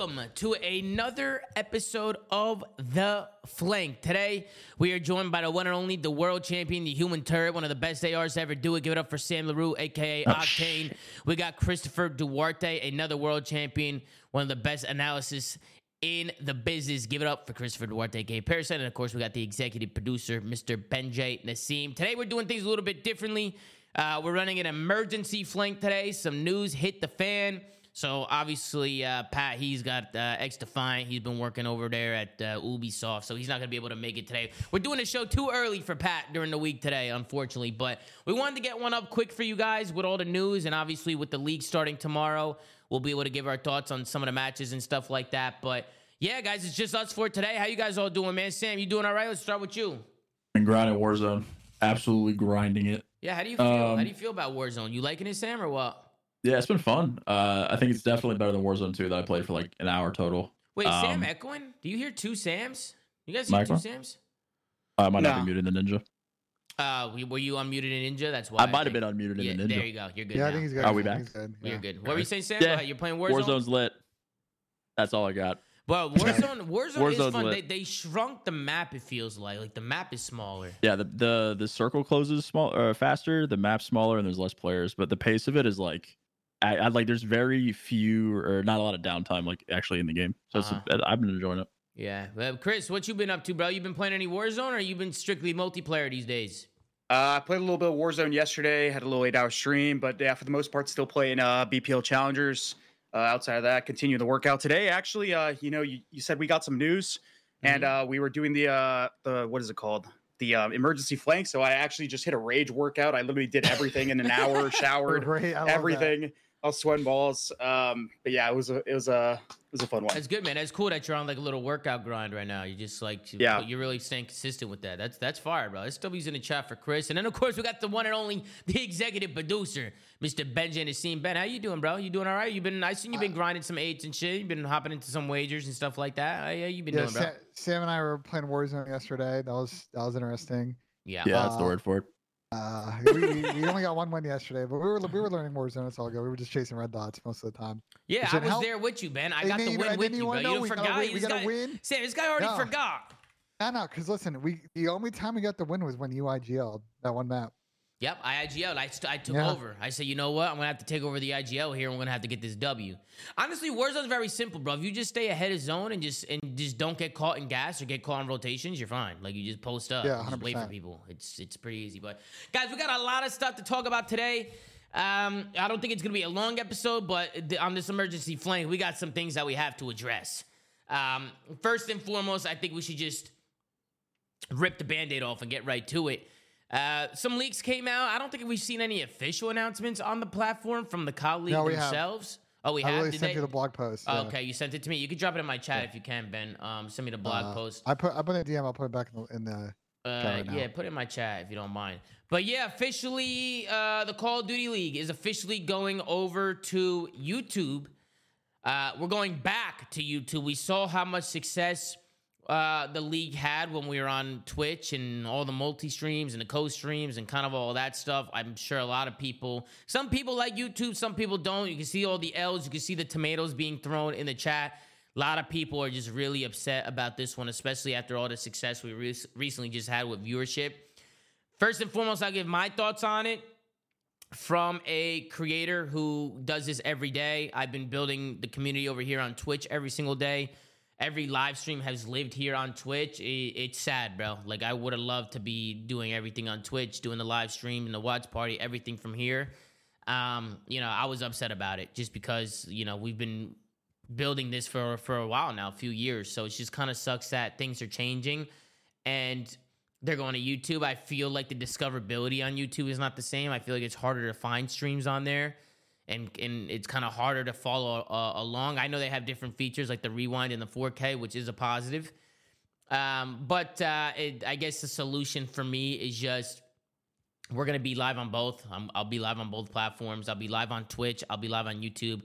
welcome to another episode of The Flank. Today, we are joined by the one and only, the world champion, the human turret, one of the best ARs to ever do it. Give it up for Sam Larew, aka Octane. We got Christopher Duarte, another world champion, one of the best analysis in the business. Give it up for Christopher Duarte, aka Parasite. And of course, we got the executive producer, Mr. Benjay Nassim. Today, we're doing things a little bit differently. Uh, we're running an emergency flank today. Some news hit the fan. So obviously, uh, Pat, he's got uh, X Defiant. He's been working over there at uh, Ubisoft, so he's not gonna be able to make it today. We're doing the show too early for Pat during the week today, unfortunately. But we wanted to get one up quick for you guys with all the news, and obviously with the league starting tomorrow, we'll be able to give our thoughts on some of the matches and stuff like that. But yeah, guys, it's just us for today. How you guys all doing, man? Sam, you doing all right? Let's start with you. And grinding Warzone, absolutely grinding it. Yeah, how do you feel? Um, how do you feel about Warzone? You liking it, Sam, or what? Yeah, it's been fun. Uh, I think it's definitely better than Warzone 2 that I played for like an hour total. Wait, Sam Um, echoing? Do you hear two Sams? You guys hear two Micro? Sams? I might not No. be muted in the Ninja. Uh, were you unmuted in Ninja? That's why I might have been unmuted in Yeah, the Ninja. there you go. You're good. Yeah, I think he's good. Are we back? he's good. You're good. What were you saying, Sam? Yeah. You're playing Warzone. Warzone's lit. That's all I got. Well, Warzone, Warzone is Warzone's fun. They, they shrunk the map. It feels like like the map is smaller. Yeah, the the the circle closes small uh, faster, the map's smaller, and there's less players. But the pace of it is like, I, I like. There's very few or not a lot of downtime like actually in the game. So Uh-huh. it's, I've been enjoying it. Yeah. Well, Chris, what you been up to, bro? You been playing any Warzone, or you been strictly multiplayer these days? Uh, I played a little bit of Warzone yesterday. Had a little eight-hour stream, but yeah, for the most part, still playing uh, BPL Challengers. Uh, outside of that, continue the workout today. Actually, uh, you know, you, you said we got some news, and uh, we were doing the uh, the what is it called? The uh, emergency flank. So I actually just hit a rage workout. I literally did everything in an hour, showered, Great, I that. Everything. I was sweating balls. Um, but yeah, it was a it was a it was a fun one. That's good, man. That's cool that you're on like a little workout grind right now. You just like, you- Yeah. you're really staying consistent with that. That's that's fire, bro. SW's in the chat for Chris, and then of course we got the one and only, the executive producer, Mr. Benjamin Nassim. Ben, how you doing, bro? You doing all right? You've been? I seen you've been grinding some eights and shit. You've been hopping into some wagers and stuff like that. How, how you been Yeah, doing, bro? Sam, Sam and I were playing Warzone yesterday. That was that was interesting. yeah. Yeah, that's the Uh, word for it. Uh, we, we, we only got one win yesterday, but we were we were learning Warzone. It's all good. We were just chasing red dots most of the time. Yeah, I was how- there with you, Ben. I got the win with you, bro. wanna You forgot. win- we This gotta guy- win. Sam, this guy already No. forgot. No, no, because listen, we the only time we got the win was when UIGL that one map. Yep, I IGL. I, st- I took Yeah. over. I said, you know what? I'm gonna have to take over the IGL here. and We're gonna have to get this W. Honestly, Warzone's very simple, bro. If you just stay ahead of zone and just and just don't get caught in gas or get caught in rotations, you're fine. Like you just post up, Yeah, wait for people. It's it's pretty easy. But guys, we got a lot of stuff to talk about today. Um, I don't think it's gonna be a long episode, but on this emergency flank, we got some things that we have to address. Um, first and foremost, I think we should just rip the band-aid off and get right to it. Uh, some leaks came out. I don't think we've seen any official announcements on the platform from the COD League No, we have. themselves. Oh, we I have. really sent they? you the blog post. Oh, yeah. okay, you sent it to me. You can drop it in my chat if you can, Ben. Um, send me the blog Uh, post. I put I put it in DM. I'll put it back in the, in the Uh, yeah, put it in my chat if you don't mind. But yeah, officially, uh, the Call of Duty League is officially going over to YouTube. Uh, we're going back to YouTube. We saw how much success uh, the league had when we were on Twitch and all the multi streams and the co streams and kind of all that stuff. I'm sure a lot of people, some people like YouTube, some people don't. You can see all the L's, you can see the tomatoes being thrown in the chat. A lot of people are just really upset about this one, especially after all the success we re- recently just had with viewership. First and foremost, I'll give my thoughts on it from a creator who does this every day. I've been building the community over here on Twitch every single day. Every live stream has lived here on Twitch. It, it's sad, bro. Like I would have loved to be doing everything on Twitch, doing the live stream and the watch party, everything from here. Um, you know, I was upset about it just because you know we've been building this for for a while now, a few years. So it just kind of sucks that things are changing, and they're going to YouTube. I feel like the discoverability on YouTube is not the same. I feel like it's harder to find streams on there, and and it's kind of harder to follow uh, along. I know they have different features like the rewind and the 4K, which is a positive. Um, but uh, it, I guess the solution for me is just we're gonna be live on both. I'm, I'll be live on both platforms. I'll be live on Twitch. I'll be live on YouTube.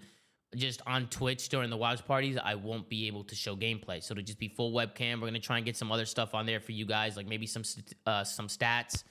Just on Twitch during the watch parties, I won't be able to show gameplay. So it'll just be full webcam. We're gonna try and get some other stuff on there for you guys, like maybe some uh, some stats,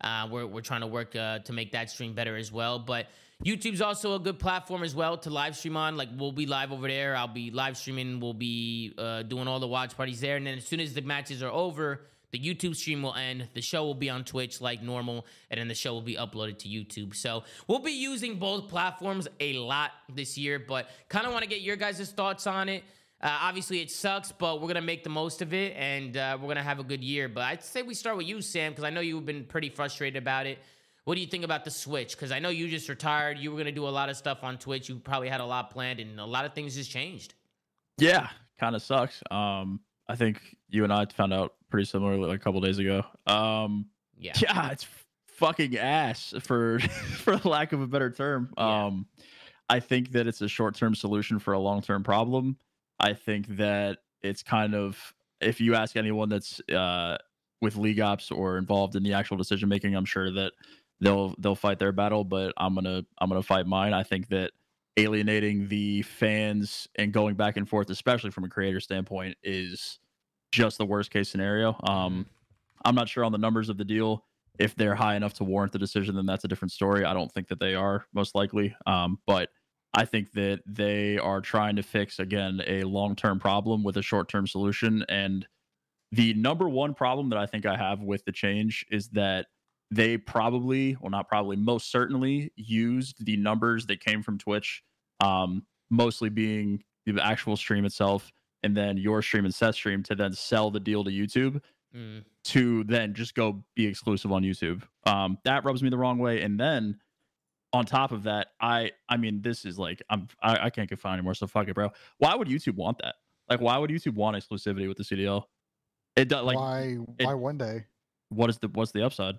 Uh, we're we're trying to work uh, to make that stream better as well. But YouTube's also a good platform as well to live stream on. Like we'll be live over there. I'll be live streaming. We'll be uh, doing all the watch parties there. And then as soon as the matches are over, the YouTube stream will end. The show will be on Twitch like normal, and then the show will be uploaded to YouTube. So we'll be using both platforms a lot this year, but kind of want to get your guys' thoughts on it. Uh, obviously, it sucks, but we're gonna make the most of it, and uh, we're gonna have a good year. But I'd say we start with you, Sam, because I know you've been pretty frustrated about it. What do you think about the switch? Because I know you just retired. You were gonna do a lot of stuff on Twitch. You probably had a lot planned, and a lot of things just changed. Yeah, kind of sucks. Um, I think you and I found out pretty similarly like a couple days ago. Um, Yeah. yeah, it's fucking ass for for lack of a better term. Yeah. Um, I think that it's a short term solution for a long term problem. I think that it's kind of if you ask anyone that's uh, with league ops or involved in the actual decision making, I'm sure that they'll they'll fight their battle. But I'm gonna I'm gonna fight mine. I think that alienating the fans and going back and forth, especially from a creator standpoint, is just the worst case scenario. Um, I'm not sure on the numbers of the deal. If they're high enough to warrant the decision, then that's a different story. I don't think that they are, most likely. Um, but I think that they are trying to fix, again, a long term problem with a short term solution. And the number one problem that I think I have with the change is that they probably, well, not probably, most certainly used the numbers that came from Twitch, um, mostly being the actual stream itself, and then your stream and Seth's stream to then sell the deal to YouTube Mm. to then just go be exclusive on YouTube. Um, that rubs me the wrong way. And then on top of that, I I mean, this is like I'm I, I can't get fine anymore. So fuck it, bro. Why would YouTube want that? Like, why would YouTube want exclusivity with the CDL? It does like why? it- why one day what is the what's the upside?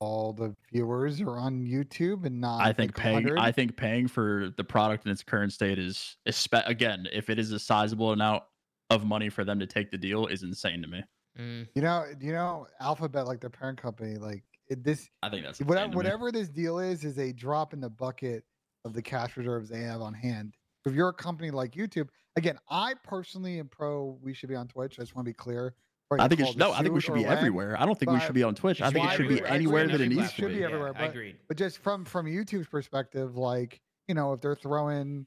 All the viewers are on YouTube and not? I think like, paying 100? I think paying for the product in its current state is espe- again, if it is a sizable amount of money for them to take the deal is insane to me. Mm. You know, you know, Alphabet, like their parent company, like it, this, I think that's whatever, whatever this deal is, is a drop in the bucket of the cash reserves they have on hand. If you're a company like YouTube, again, I personally am pro. We should be on Twitch. I just want to be clear. Whether I think it should, no. I think we should be land, everywhere. I don't think we should be on Twitch. I think it should be anywhere that it needs to should be be. everywhere, Yeah, I but- agreed. But just from from YouTube's perspective, like you know, if they're throwing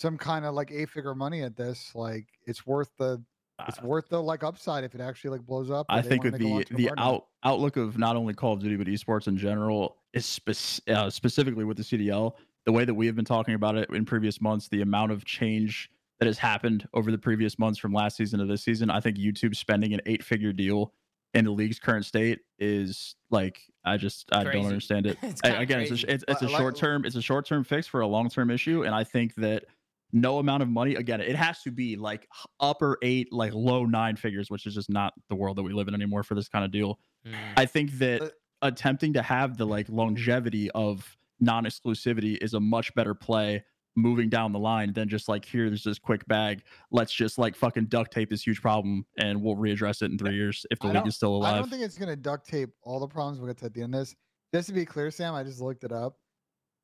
some kind of like a figure money at this, like it's worth the it's Uh, worth the like upside if it actually like blows up. I think wanna with the the out outlook of not only Call of Duty but esports in general is spec- uh, specifically with the CDL, the way that we have been talking about it in previous months, the amount of change that has happened over the previous months from last season to this season, I think YouTube spending an eight figure deal in the league's current state is like I just I Crazy. don't understand it. It's I- kinda again, it's a, it's, it's a short term it's a short term fix for a long term issue, and I think that no amount of money again it has to be like upper eight like low nine figures which is just not the world that we live in anymore for this kind of deal Mm. i think that But- attempting to have the like longevity of non-exclusivity is a much better play moving down the line than just like here there's this quick bag let's just like fucking duct tape this huge problem and we'll readdress it in three years if the I league don't- is still alive I don't think it's gonna duct tape all the problems we'll get to at the end of this. Just to be clear, Sam, I just looked it up.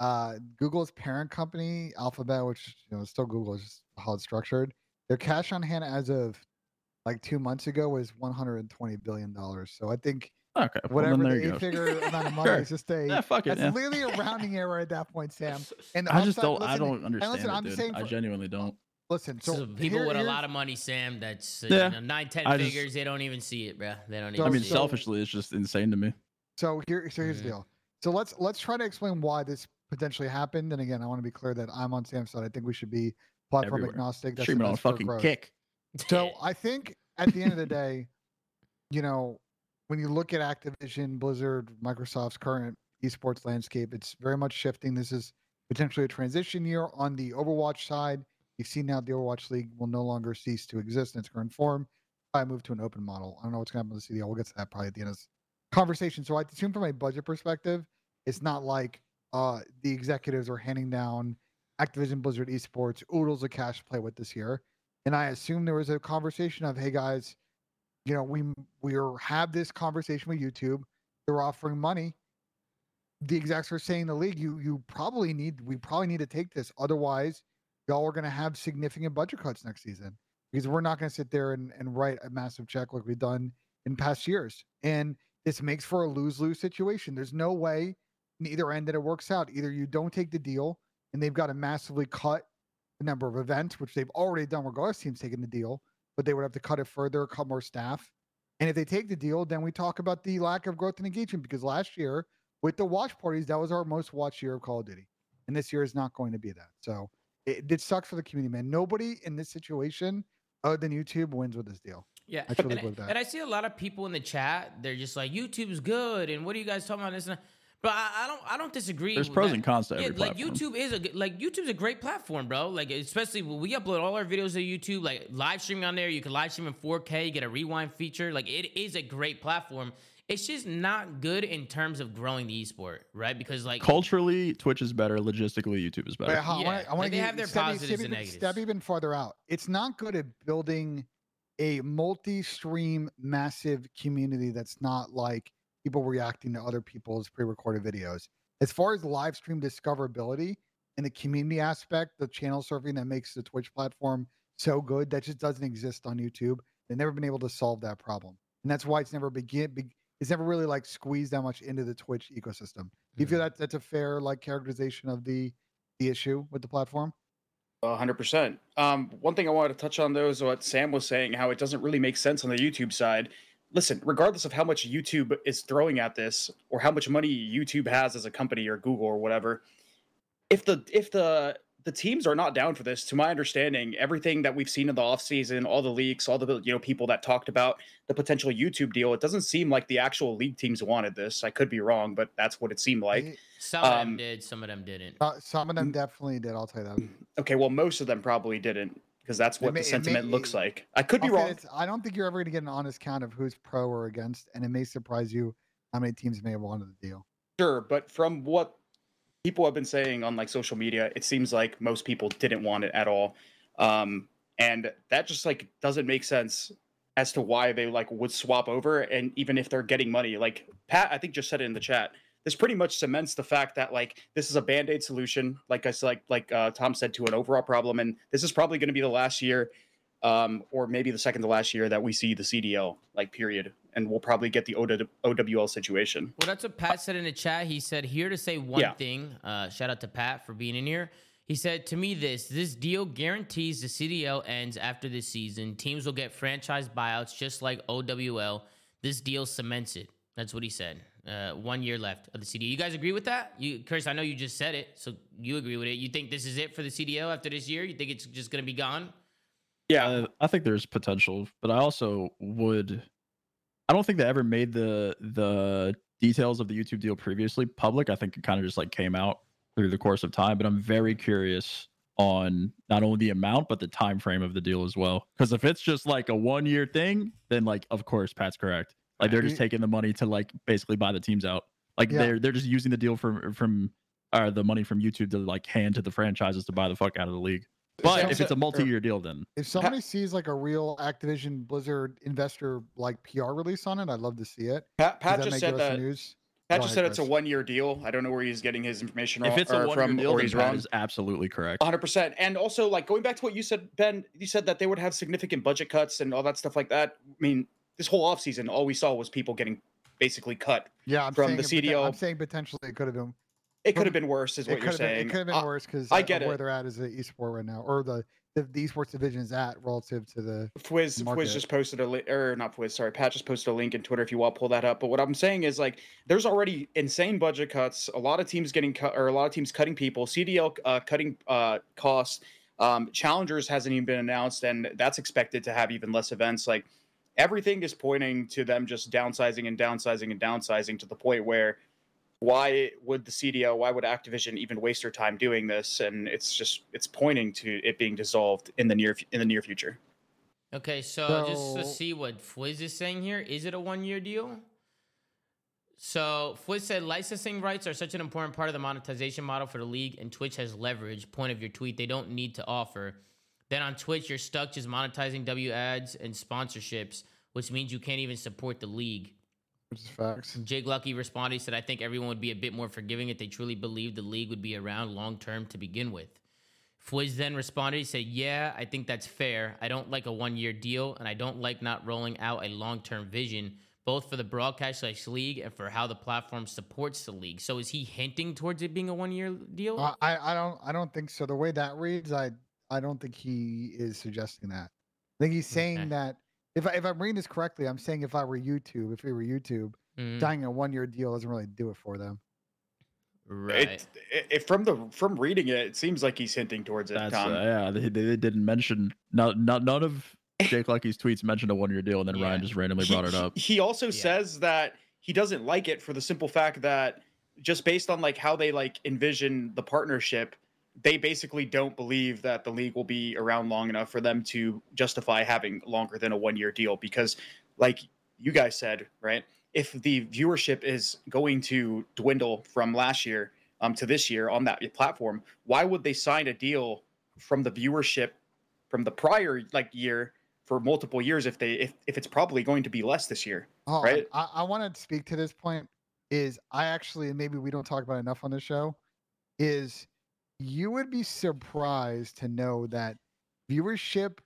Uh, Google's parent company, Alphabet, which you know is still Google, is just how it's structured. Their cash on hand as of like two months ago was 120 billion dollars. So I think okay well, whatever then there the you eight go figure amount of money Sure. is just a yeah fuck it that's yeah. literally a rounding error at that point, Sam. And i just don't i don't understand listen, it, I'm dude. saying i genuinely don't Listen, so, So people here- with a lot of money, Sam, that's uh, Yeah. you know, nine, ten I just- figures. They don't even see it, bro. They don't So- i mean see so- it. selfishly it's just insane to me So here, so here's Mhm. the deal. So let's let's try to explain why this potentially happened. And again, I want to be clear that I'm on Sam's side. I think we should be platform Everywhere. agnostic. That's the streaming on best fucking kick So I think at the end of the day, you know, when you look at Activision, Blizzard, Microsoft's current esports landscape, it's very much shifting. This is potentially a transition year on the Overwatch side. You see now the Overwatch League will no longer cease to exist in its current form. I move to an open model. I don't know what's going to happen with the CDL. We'll get to that probably at the end of this conversation. So I assume from a budget perspective, it's not like uh, the executives are handing down Activision Blizzard esports oodles of cash to play with this year. And I assume there was a conversation of, hey guys, you know, we we have this conversation with YouTube. They're offering money. The execs are saying the league, you you probably need we probably need to take this. Otherwise, y'all are gonna have significant budget cuts next season. Because we're not gonna sit there and, and write a massive check like we've done in past years. And this makes for a lose lose situation. There's no way either end that it works out. Either you don't take the deal and they've got to massively cut the number of events, which they've already done regardless teams taking the deal, but they would have to cut it further, cut more staff. And if they take the deal, then we talk about the lack of growth and engagement because last year with the watch parties, that was our most watched year of Call of Duty. And this year is not going to be that. So it, it sucks for the community, man. Nobody in this situation other than YouTube wins with this deal. Yeah, I and, that. and I see a lot of people in the chat. They're just like, "YouTube's good," and what are you guys talking about? This, and that? But I, I don't, I don't disagree. There's pros that. and cons to Yeah, every like platform. YouTube is a like YouTube's a great platform, bro. Like especially when we upload all our videos to YouTube, like live streaming on there. You can live stream in 4K, you get a rewind feature. Like it is a great platform. It's just not good in terms of growing the esport, right? Because like Culturally, Twitch is better. Logistically, YouTube is better. Wait, I Yeah, want to. I want they to have their step, positives step and even, negatives. Step even farther out. It's not good at building a multi-stream, massive community that's not like people reacting to other people's pre-recorded videos. As far as live stream discoverability and the community aspect, the channel surfing that makes the Twitch platform so good, that just doesn't exist on YouTube. They've never been able to solve that problem, and that's why it's never begin. Be, it's never really like squeezed that much into the Twitch ecosystem. Do you feel that that's a fair like characterization of the the issue with the platform? Hundred percent. Um, one thing I wanted to touch on though is what Sam was saying, how it doesn't really make sense on the YouTube side. Listen, regardless of how much YouTube is throwing at this, or how much money YouTube has as a company or Google or whatever, if the if the the teams are not down for this, to my understanding, everything that we've seen in the offseason, all the leaks, all the you know people that talked about the potential YouTube deal, it doesn't seem like the actual league teams wanted this. I could be wrong, but that's what it seemed like. Some of them um, did, some of them didn't. Uh, some of them definitely did. I'll tell you that. Okay, well, most of them probably didn't, because that's what may- the sentiment may- looks like. I could be wrong. I don't think you're ever going to get an honest count of who's pro or against, and it may surprise you how many teams may have wanted the deal. Sure, but from what people have been saying on like social media, it seems like most people didn't want it at all. Um, and that just like doesn't make sense as to why they like would swap over and even if they're getting money. Like Pat, I think just said it in the chat. This pretty much cements the fact that like this is a band-aid solution, like I said, like like uh, Tom said, to an overall problem. And this is probably going to be the last year, um, or maybe the second to last year that we see the CDL, like period. And we'll probably get the OW- OWL situation. Well, that's what Pat said in the chat. He said, "Here to say one Yeah. thing." Uh, shout out to Pat for being in here. He said, "To me, this this deal guarantees the CDL ends after this season. Teams will get franchise buyouts just like OWL. This deal cements it." That's what he said. Uh, one year left of the CDL. You guys agree with that? You, Chris, I know you just said it, so you agree with it. You think this is it for the CDL after this year? You think it's just gonna be gone? Yeah, Uh, I think there's potential, but I also would. I don't think they ever made the the details of the YouTube deal previously public. I think it kind of just like came out through the course of time. But I'm very curious on not only the amount but the time frame of the deal as well. Because if it's just like a one year thing, then like of course Pat's correct. Like they're just taking the money to like basically buy the teams out. Like Yeah. they're they're just using the deal from from or the money from YouTube to like hand to the franchises to buy the fuck out of the league. But So- if it's a multi-year deal, then If somebody sees like a real Activision Blizzard investor like PR release on it, I'd love to see it. Pat, Pat just said that. news? Pat just ahead, said it's a one-year deal. I don't know where he's getting his information if it's a or one-year from, deal, or he's wrong. is absolutely correct. 100%. And also, like going back to what you said, Ben, you said that they would have significant budget cuts and all that stuff like that. I mean, this whole offseason, all we saw was people getting basically cut. Yeah, I'm From the poten- CDL. I'm saying potentially it could have been. It could have been worse, is what you're have been. saying. It could have been Uh, worse because I get where they're at as an esport right now, or the the, the esports division is at relative to the. Fwiz, market. Fwiz just posted a link, or not Fwiz, sorry, Pat just posted a link in Twitter if you want to pull that up. But what I'm saying is like, there's already insane budget cuts. A lot of teams getting cut, or a lot of teams cutting people. CDL uh, cutting uh, costs. Um, Challengers hasn't even been announced, and that's expected to have even less events. Like everything is pointing to them just downsizing and downsizing and downsizing to the point where why would the CDO, why would Activision even waste their time doing this? And it's just it's pointing to it being dissolved in the near in the near future. Okay, so, just to see what Fwiz is saying here, is it a one year deal? So Fwiz said licensing rights are such an important part of the monetization model for the league, and Twitch has leverage. Point of your tweet, they don't need to offer. Then on Twitch, you're stuck just monetizing W ads and sponsorships, which means you can't even support the league. Which is facts. Jake Lucky responded, he said, I think everyone would be a bit more forgiving if they truly believed the league would be around long term to begin with. Fwiz then responded, he said, Yeah, I think that's fair. I don't like a one year deal, and I don't like not rolling out a long term vision, both for the broadcast slash league and for how the platform supports the league. So is he hinting towards it being a one year deal? Uh, I, I don't I don't think so. The way that reads, I I don't think he is suggesting that. I think he's saying Okay. that if I, if I'm reading this correctly, I'm saying if I were YouTube, if we were YouTube, signing a one year deal doesn't really do it for them. Right. It, it, it- from the from reading it, it seems like he's hinting towards it. That's Tom. uh, yeah. They, they, they didn't mention no, no, none of Jake Lucky's tweets mentioned a one year deal, and then Yeah. Ryan just randomly He- brought it up. He, he also Yeah. says that he doesn't like it for the simple fact that just based on like how they like envision the partnership, they basically don't believe that the league will be around long enough for them to justify having longer than a one year deal because like you guys said, right? If the viewership is going to dwindle from last year um, to this year on that platform, why would they sign a deal from the viewership from the prior like year for multiple years if they if, if it's probably going to be less this year? Oh, Right. I, I want to speak to this point. Is I actually maybe we don't talk about enough on the show. Is you would be surprised to know that viewership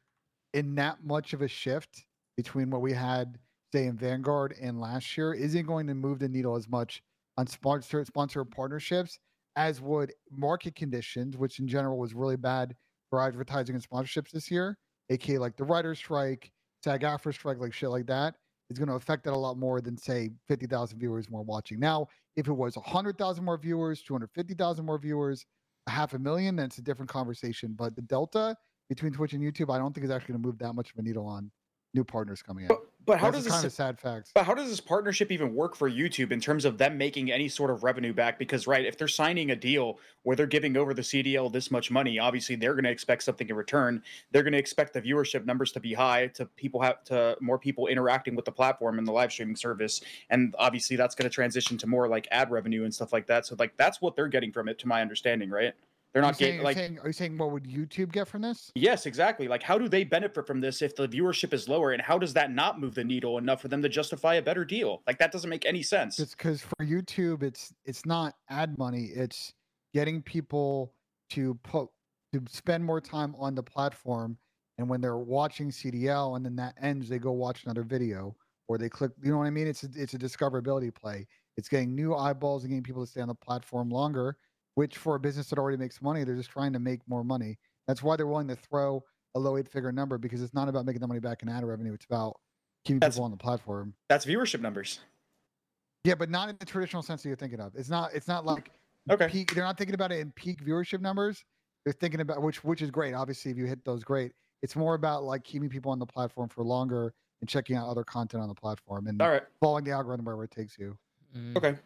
in that much of a shift between what we had say in Vanguard and last year isn't going to move the needle as much on sponsor sponsor partnerships as would market conditions, which in general was really bad for advertising and sponsorships this year, aka like the writer's strike, SAG AFTRA strike, like shit like that is going to affect that a lot more than say 50,000 viewers more watching. Now, if it was 100,000 more viewers, 250,000 more viewers, a half a million, then it's a different conversation. But the delta between Twitch and YouTube, I don't think is actually going to move that much of a needle on new partners coming in. But, but how That's does this kind of sad facts? But how does this partnership even work for YouTube in terms of them making any sort of revenue back? Because right, if they're signing a deal where they're giving over the CDL this much money, obviously they're going to expect something in return. They're going to expect the viewership numbers to be high, to people have to more people interacting with the platform and the live streaming service, and obviously that's going to transition to more like ad revenue and stuff like that. So like that's what they're getting from it, to my understanding, right? They're not getting like saying, are you saying what would YouTube get from this? Yes, exactly. Like, how do they benefit from this if the viewership is lower, and how does that not move the needle enough for them to justify a better deal? Like, that doesn't make any sense. It's because for YouTube, it's it's not ad money. It's getting people to put to spend more time on the platform, and when they're watching CDL, and then that ends, they go watch another video or they click. You know what I mean? It's a, it's a discoverability play. It's getting new eyeballs and getting people to stay on the platform longer. Which for a business that already makes money, they're just trying to make more money. That's why they're willing to throw a low eight-figure number because it's not about making the money back in ad revenue. It's about keeping That's- people on the platform. That's viewership numbers. Yeah, but not in the traditional sense that you're thinking of. It's not. It's not like Okay. peak. They're not thinking about it in peak viewership numbers. They're thinking about which which is great. Obviously, if you hit those, great. It's more about like keeping people on the platform for longer and checking out other content on the platform and All right. following the algorithm wherever it takes you. Mhm. Okay.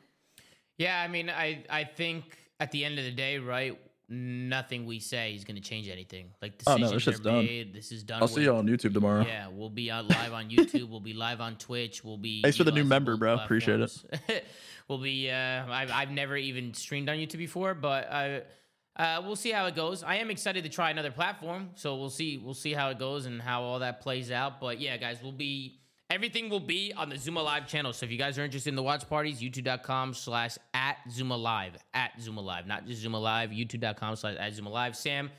Yeah, I mean, I I think at the end of the day, right? Nothing we say is going to change anything. Like Oh, decisions no, this are done. made. This is done. I'll see with. you on YouTube tomorrow. Yeah, we'll be out live on YouTube. we'll be live on Twitch. We'll be. Thanks for the new member, bro. Appreciate it. we'll be. Uh, I've I've never even streamed on YouTube before, but I. Uh, we'll see how it goes. I am excited to try another platform, so we'll see. We'll see how it goes and how all that plays out. But yeah, guys, we'll be everything will be on the ZooMaa Live channel. So if you guys are interested in the watch parties, youtube.com slash at ZooMaa Live at ZooMaa Live, not just ZooMaa Live. YouTube.com slash at ZooMaa Live. Sam,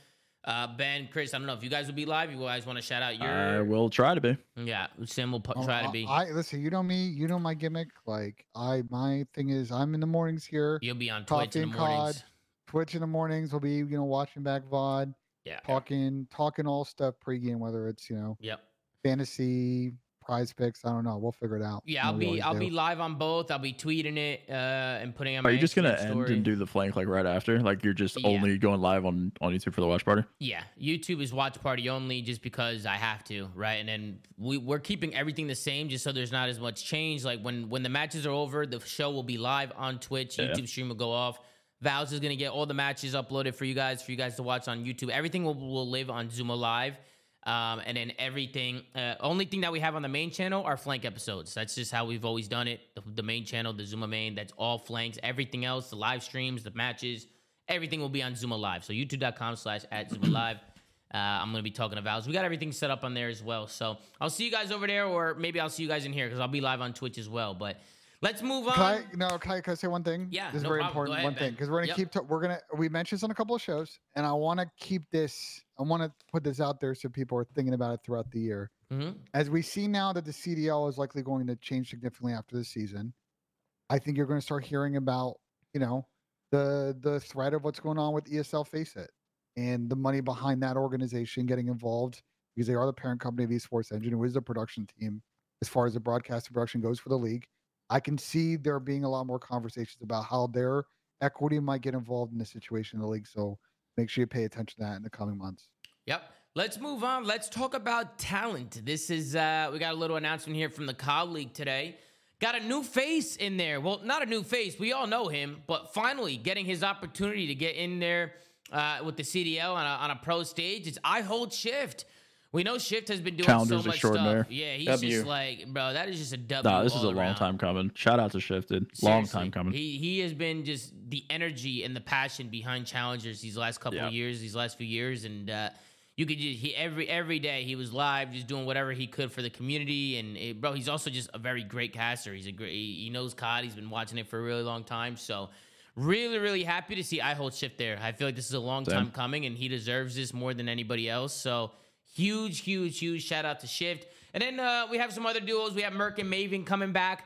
uh, Ben, Chris, I don't know if you guys will be live. You guys want to shout out your I will try to be. yeah, Sam will pu- Oh, try to be. I listen. You know me. You know my gimmick. Like I, my thing is, I'm in the mornings here. You'll be on Twitch in the mornings. cod. Twitch in the mornings. We'll be, you know, watching back VOD, Yeah. talking, talking all stuff pregame, whether it's you know Yep. fantasy, prize picks. I don't know. We'll figure it out. Yeah, I'll be I'll do. be live on both. I'll be tweeting it uh, and putting it on Are my you just gonna Instagram end story. and do the flank like right after? Like you're just Yeah. only going live on on YouTube for the watch party? Yeah, YouTube is watch party only just because I have to, right? And then we we're keeping everything the same just so there's not as much change. Like when when the matches are over, the show will be live on Twitch. Yeah. YouTube stream will go off. Vows is gonna get all the matches uploaded for you guys for you guys to watch on YouTube. Everything will will live on ZooMaa Live. Um, and then everything, uh, only thing that we have on the main channel are flank episodes. That's just how we've always done it. The, the main channel, the ZooMaa main, that's all flanks. Everything else, the live streams, the matches, everything will be on ZooMaa Live. So youtube.com slash at ZooMaa Live. Uh, I'm going to be talking to Vows. We got everything set up on there as well. So I'll see you guys over there, or maybe I'll see you guys in here because I'll be live on Twitch as well. But let's move on. Can I, no, can I, can I say one thing? Yeah, this is no very problem. Important. ahead, one thing because we're gonna Yep. keep. ta- we're gonna. We mentioned this on a couple of shows, and I want to keep this. I want to put this out there so people are thinking about it throughout the year. Mhm. as we see now that the CDL is likely going to change significantly after the season, I think you're going to start hearing about, you know, the the threat of what's going on with ESL FACEIT and the money behind that organization getting involved because they are the parent company of Esports Engine, who is the production team as far as the broadcast production goes for the league. I can see there being a lot more conversations about how their equity might get involved in the situation in the league. So make sure you pay attention to that in the coming months. Yep. Let's move on. Let's talk about talent. This is uh we got a little announcement here from the COD League today. Got a new face in there. Well, not a new face. We all know him, but finally getting his opportunity to get in there uh, with the CDL on a, on a pro stage. It's I hold shift. We know Shift has been doing Challengers so much extraordinaire. stuff. Yeah, he's W. just like, bro, that is just a W. Nah, this is a all long around. time coming. Shout out to Shifted. Long Seriously. time coming. He he has been just the energy and the passion behind challengers these last couple Yeah. of years, these last few years, and uh, you could just he every every day he was live, just doing whatever he could for the community. And it, bro, he's also just a very great caster. He's a great. He he knows COD. He's been watching it for a really long time. So. Really, really happy to see I hold shift there. I feel like this is a long Same. time coming, and he deserves this more than anybody else. So huge, huge, huge shout out to Shift. And then uh, we have some other duos. We have Merc and Maven coming back.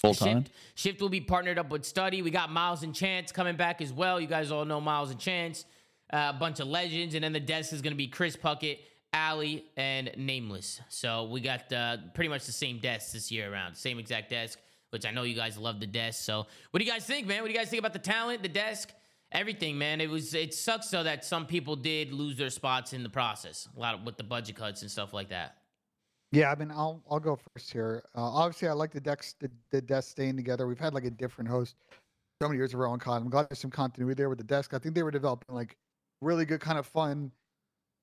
Full time. Shift, Shift will be partnered up with Study. We got Miles and Chance coming back as well. You guys all know Miles and Chance, uh, a bunch of legends, and then the desk is going to be Chris Puckett, Ali, and Nameless. So we got uh, pretty much the same desk this year around, same exact desk. Which I know you guys love the desk. So what do you guys think, man? What do you guys think about the talent, the desk, everything, man? It was it sucks though that some people did lose their spots in the process, a lot of with the budget cuts and stuff like that. Yeah, I mean, I'll I'll go first here. Uh, obviously, I like the decks the, the desk staying together. We've had like a different host so many years ago on COD. I'm glad there's some continuity there with the desk. I think they were developing like really good kind of fun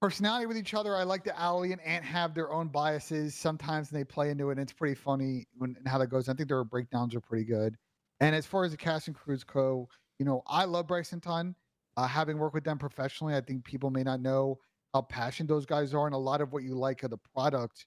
personality with each other. I like that Ali and Ant have their own biases sometimes, and they play into it. And it's pretty funny when how that goes. I think their breakdowns are pretty good. And as far as the cast and crews go, you know, I love Bryson Ton. Uh, having worked with them professionally, I think people may not know how passionate those guys are, and a lot of what you like of the product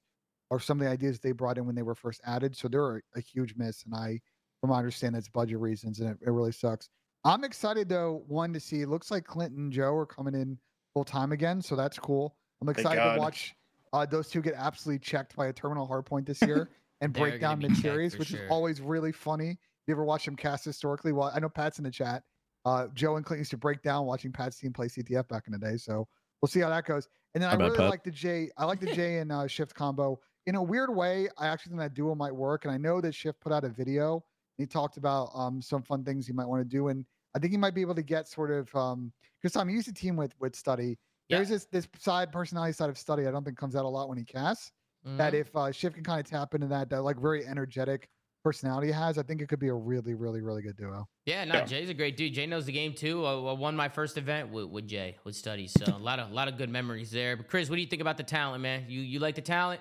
are some of the ideas they brought in when they were first added. So they're a, a huge miss, and I, from my understanding, it's budget reasons, and it, it really sucks. I'm excited though. One to see. It looks like Clinton and Joe are coming in full time again, so that's cool. I'm excited to watch uh, those two get absolutely checked by a terminal hardpoint this year and break down gonna be checked materials, which sure. is always really funny. You ever watch them cast historically? Well, I know Pat's in the chat. Uh, Joe and Clinton used to break down watching Pat's team play CTF back in the day. So we'll see how that goes. And then I, I really Pat. like the J. I like the J and uh, Shift combo. In a weird way, I actually think that duo might work. And I know that Shift put out a video. He talked about um, some fun things he might want to do, and I think he might be able to get sort of um, because I'm used to team with with Study. Yeah. There's this this side personality side of Study. I don't think comes out a lot when he casts. That Mhm. if uh, Shift can kind of tap into that that like very energetic personality has, I think it could be a really really really good duo. Yeah, no, Yeah. Jay's a great dude. Jay knows the game too. I, I won my first event with, with Jay with studies, so a lot of a lot of good memories there. But Chris, what do you think about the talent, man? You you like the talent?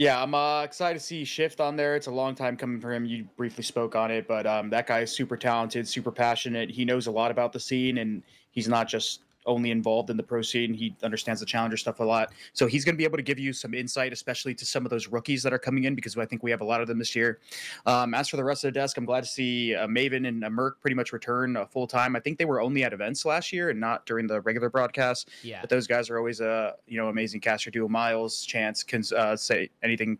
Yeah, I'm uh, excited to see Shift on there. It's a long time coming for him. You briefly spoke on it, but um, that guy is super talented, super passionate. He knows a lot about the scene, and he's not just only involved in the pro scene. He understands the challenger stuff a lot. So he's going to be able to give you some insight, especially to some of those rookies that are coming in, because I think we have a lot of them this year. Um, as for the rest of the desk, I'm glad to see uh, Maven and uh, Merc pretty much return uh, full time. I think they were only at events last year and not during the regular broadcast. Yeah. But those guys are always a you know amazing caster duo. Miles, Chance can uh, say anything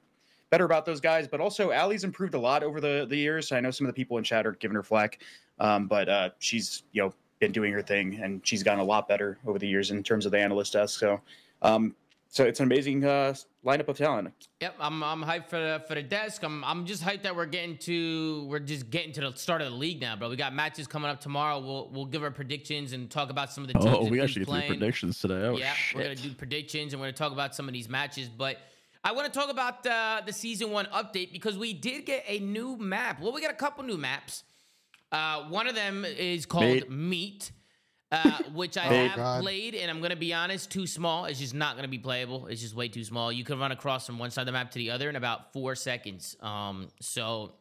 better about those guys, but also Allie's improved a lot over the the years. I know some of the people in chat are giving her flack, um, but uh, she's you know been doing her thing and she's gotten a lot better over the years in terms of the analyst desk. So, um, so it's an amazing uh, lineup of talent. Yep, I'm I'm hyped for the for the desk. I'm I'm just hyped that we're getting to we're just getting to the start of the league now, bro. We got matches coming up tomorrow. We'll we'll give our predictions and talk about some of the teams. Oh, we actually get to do predictions today. Oh yeah, shit. we're gonna do predictions and we're gonna talk about some of these matches. But I want to talk about uh, the season one update because we did get a new map. Well, we got a couple new maps. Uh, one of them is called Mate. Meat. Uh, which I Mate. have God. played, and I'm gonna be honest, too small. It's just not gonna be playable. It's just way too small. You can run across from one side of the map to the other in about four seconds. Um, so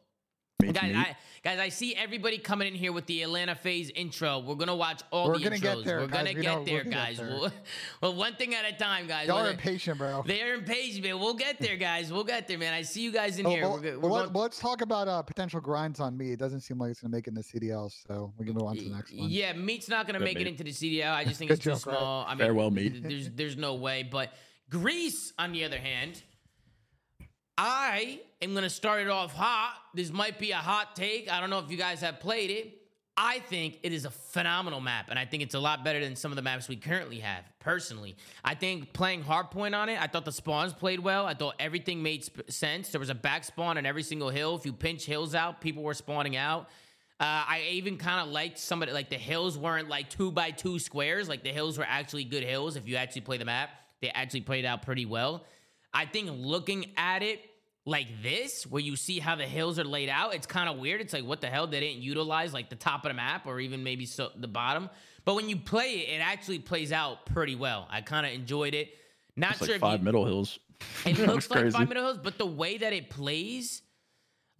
Meat, guys, meat. I, guys, I see everybody coming in here with the Atlanta FaZe intro. We're gonna watch all We're the gonna get intros. there, We're guys. gonna We get know there, we're gonna get guys. there. We'll, well, one thing at a time, guys. Y'all We're impatient, bro. They're impatient, man. We'll get there, guys. We'll get there, man. I see you guys in Oh, here. well, we're we're let, going- well, let's talk about uh, potential grinds on me. It doesn't seem like it's going to make it in the CDL, so we can move on to the next one. Yeah, meat's not gonna Good make it into the CDL. I just think it's too joke, right? small. I mean, Farewell, meat. There's there's no way. But Greece, on the other hand, I am going to start it off hot. This might be a hot take. I don't know if you guys have played it. I think it is a phenomenal map, and I think it's a lot better than some of the maps we currently have. Personally, I think playing hardpoint on it, I thought the spawns played well. I thought everything made sp- sense. There was a back spawn on every single hill. If you pinch hills out, people were spawning out. Uh, I even kind of liked some of like the hills weren't like two by two squares. Like the hills were actually good hills. If you actually play the map, they actually played out pretty well. I think looking at it like this, where you see how the hills are laid out, it's kind of weird. It's like, what the hell? They didn't utilize like the top of the map or even maybe so the bottom. But when you play it, it actually plays out pretty well. I kind of enjoyed it. Not It's sure like if five you, middle hills. it looks like crazy. five middle hills, but the way that it plays,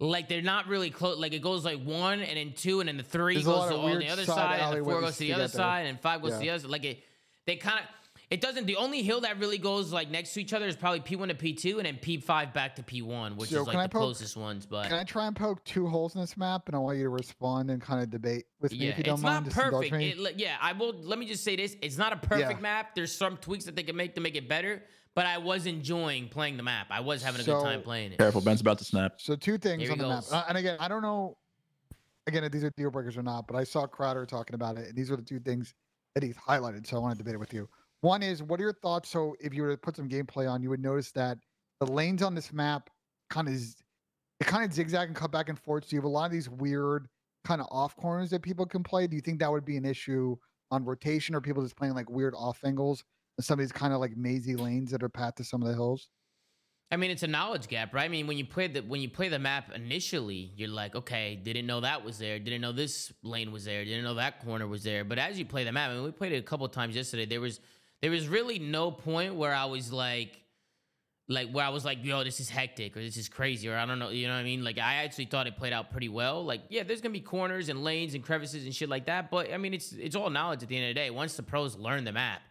like they're not really close. Like it goes like one and then two and then the three There's goes to of on the other side side and the four goes to the other side and five goes to the other. Like it, they kind of. It doesn't. The only hill that really goes like next to each other is probably P1 to P2, and then P5 back to P1, which So is like the poke- closest ones. But Can I try and poke two holes in this map, and I want you to respond and kind of debate with me yeah, if you don't it's mind? not perfect. It, yeah, I will. Let me just say this: it's not a perfect Yeah. map. There's some tweaks that they can make to make it better. But I was enjoying playing the map. I was having a good time playing it. Careful, Ben's about to snap. So two things Here on he the map, goes. Uh, and again, I don't know. Again, if these are deal breakers or not, but I saw Crowder talking about it, and these are the two things that he's highlighted. So I want to debate it with you. One is, what are your thoughts? So if you were to put some gameplay on, you would notice that the lanes on this map kind of it kind of zigzag and cut back and forth. So you have a lot of these weird kind of off corners that people can play. Do you think that would be an issue on rotation, or people just playing like weird off angles and some of these kind of like mazy lanes that are path to some of the hills? I mean, it's a knowledge gap, right? I mean, when you play the when you play the map initially, you're like, okay, didn't know that was there, didn't know this lane was there, didn't know that corner was there. But as you play the map, I mean, we played it a couple times yesterday. There was there was really no point where I was like, like where I was like, yo, this is hectic or this is crazy or I don't know, you know what I mean? Like I actually thought it played out pretty well. Like yeah, there's gonna be corners and lanes and crevices and shit like that, but I mean, it's it's all knowledge at the end of the day. Once the pros learn the map,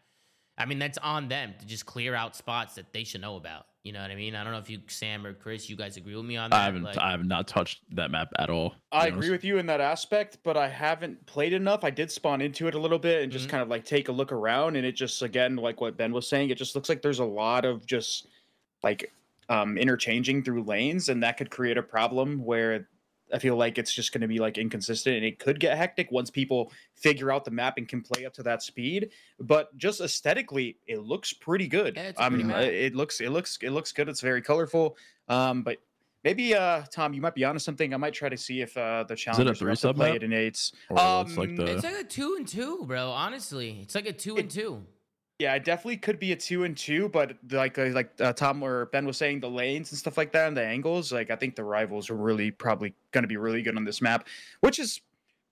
I mean, that's on them to just clear out spots that they should know about. You know what I mean? I don't know if you, Sam or Chris, you guys agree with me on that. I haven't. Like, I have not touched that map at all. I agree honest. with you in that aspect, but I haven't played enough. I did spawn into it a little bit and just Mhm. kind of like take a look around, and it just again, like what Ben was saying, it just looks like there's a lot of just like um interchanging through lanes, and that could create a problem where I feel like it's just going to be like inconsistent, and it could get hectic once people figure out the map and can play up to that speed. But just aesthetically, it looks pretty good. Yeah, it's a pretty um, map. it looks it looks it looks good. It's very colorful. Um, but Maybe uh Tom, you might be onto something. I might try to see if uh the it a challengers are up to three-sub play map? it in eights. Or it's like Um, the it's like a two and two, bro. Honestly, it's like a two and two. Yeah, it definitely could be a two and two, but like uh, like uh, Tom or Ben was saying, the lanes and stuff like that, and the angles, like I think the rivals are really probably going to be really good on this map, which is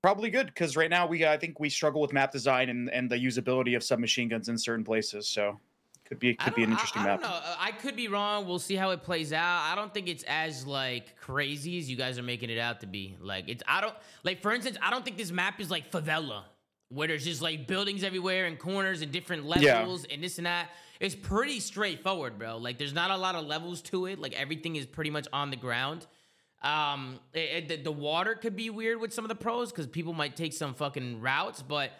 probably good because right now we I think we struggle with map design and and the usability of submachine guns in certain places. So could be could be an interesting I, I map. don't know. Uh, I could be wrong. We'll see how it plays out. I don't think it's as like crazy as you guys are making it out to be. Like it's I don't like for instance, I don't think this map is like favela where there's just like buildings everywhere and corners and different Yeah. levels and this and that. It's pretty straightforward, bro. Like there's not a lot of levels to it. Like everything is pretty much on the ground. Um, it, it- the, the water could be weird with some of the pros because people might take some fucking routes, but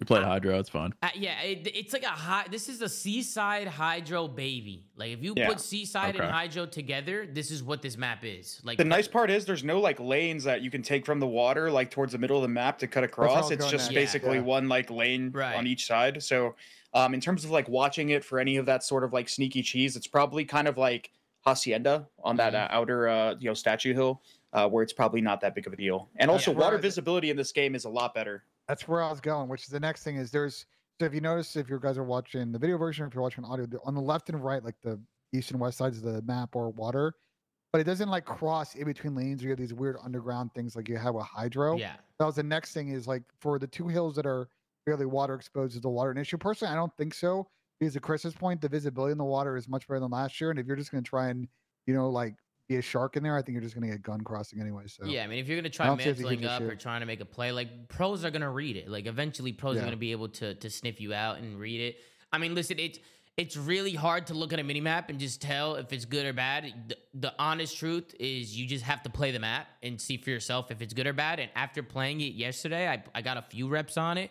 we played Hydro. It's fun. uh, yeah, it, it's like a high. This is a seaside hydro baby. Like if you Yeah. put seaside and hydro together, this is what this map is. Like The nice part is there's no like lanes that you can take from the water like towards the middle of the map to cut across. It's just next. basically Yeah. one like lane Right. on each side. So um in terms of like watching it for any of that sort of like sneaky cheese, it's probably kind of like Hacienda on that Mhm. uh, outer uh you know statue hill. Uh, where it's probably not that big of a deal, and also water visibility in this game is a lot better. That's where I was going, which is the next thing is there's so if you notice if you guys are watching the video version or if you're watching audio, on the left and right, like the east and west sides of the map or water, but it doesn't like cross in between lanes. You have these weird underground things like you have with hydro. yeah, That was the next thing is like for the two hills that are fairly water exposed, is the water an issue? Personally, I don't think so. Because to Chris's point, the visibility in the water is much better than last year. And if you're just gonna try and, you know, like be a shark in there, I think you're just gonna get gun crossing anyway. So yeah. I mean, if you're gonna try don't see it as a mantling up or trying to make a play, like pros are gonna read it. Like eventually, pros Yeah. are gonna be able to to sniff you out and read it. I mean, listen, it's it's really hard to look at a mini map and just tell if it's good or bad. The, the honest truth is, you just have to play the map and see for yourself if it's good or bad. And after playing it yesterday, I I got a few reps on it.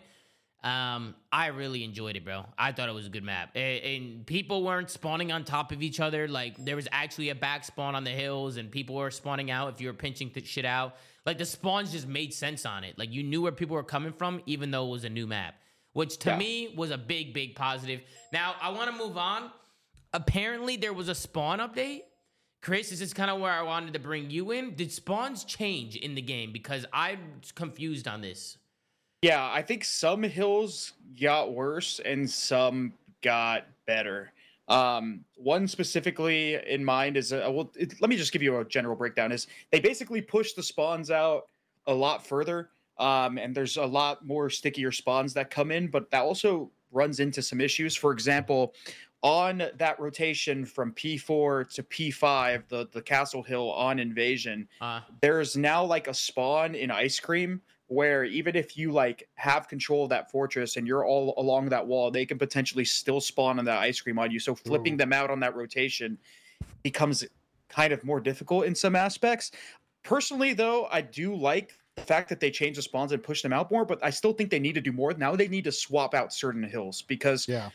Um, I really enjoyed it, bro. I thought it was a good map, and, and people weren't spawning on top of each other. Like there was actually a back spawn on the hills, and people were spawning out if you were pinching th- shit out. Like the spawns just made sense on it. Like you knew where people were coming from, even though it was a new map, which to Yeah. me was a big, big positive. Now I want to move on. Apparently, there was a spawn update. Chris, this is kind of where I wanted to bring you in. Did spawns change in the game? Because I'm confused on this. Yeah, I think some hills got worse and some got better. Um, one specifically in mind is uh, well, it, let me just give you a general breakdown. Is they basically push the spawns out a lot further, um, and there's a lot more stickier spawns that come in, but that also runs into some issues. For example, on that rotation from P4 to P5, the the Castle Hill on Invasion, Uh, there's now like a spawn in ice cream where even if you like have control of that fortress and you're all along that wall they can potentially still spawn on that ice cream on you so flipping Ooh. them out on that rotation becomes kind of more difficult in some aspects personally though i do like the fact that they change the spawns and push them out more but i still think they need to do more now they need to swap out certain hills because Yeah.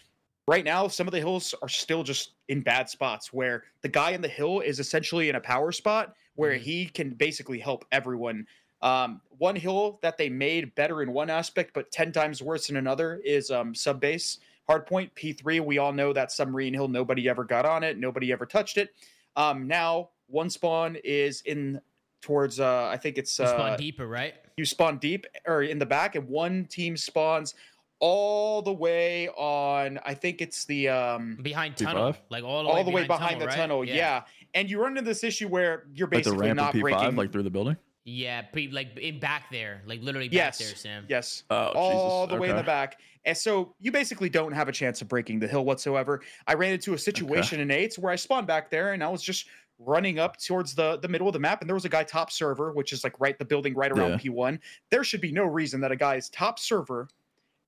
right now some of the hills are still just in bad spots where the guy in the hill is essentially in a power spot where Mhm. he can basically help everyone um, one hill that they made better in one aspect but 10 times worse in another is um, sub base hardpoint p3 we all know that submarine hill nobody ever got on it nobody ever touched it um, now one spawn is in towards uh, i think it's you spawn uh, deeper, right? you spawn deep or in the back and one team spawns all the way on i think it's the um Behind P5? tunnel, like all the all way the way behind behind the right? tunnel yeah. and you run into this issue where you're Like the basically ramp not P5, breaking like through the building. Yeah, pre, like in back there, like literally back yes. there, Sam. yes. Oh, all Jesus. the way in the back. And so you basically don't have a chance of breaking the hill whatsoever. I ran into a situation in eights where i spawned back there and i was just running up towards the the middle of the map and there was a guy top server which is like right the building right around p1 there should be no reason that a guy is top server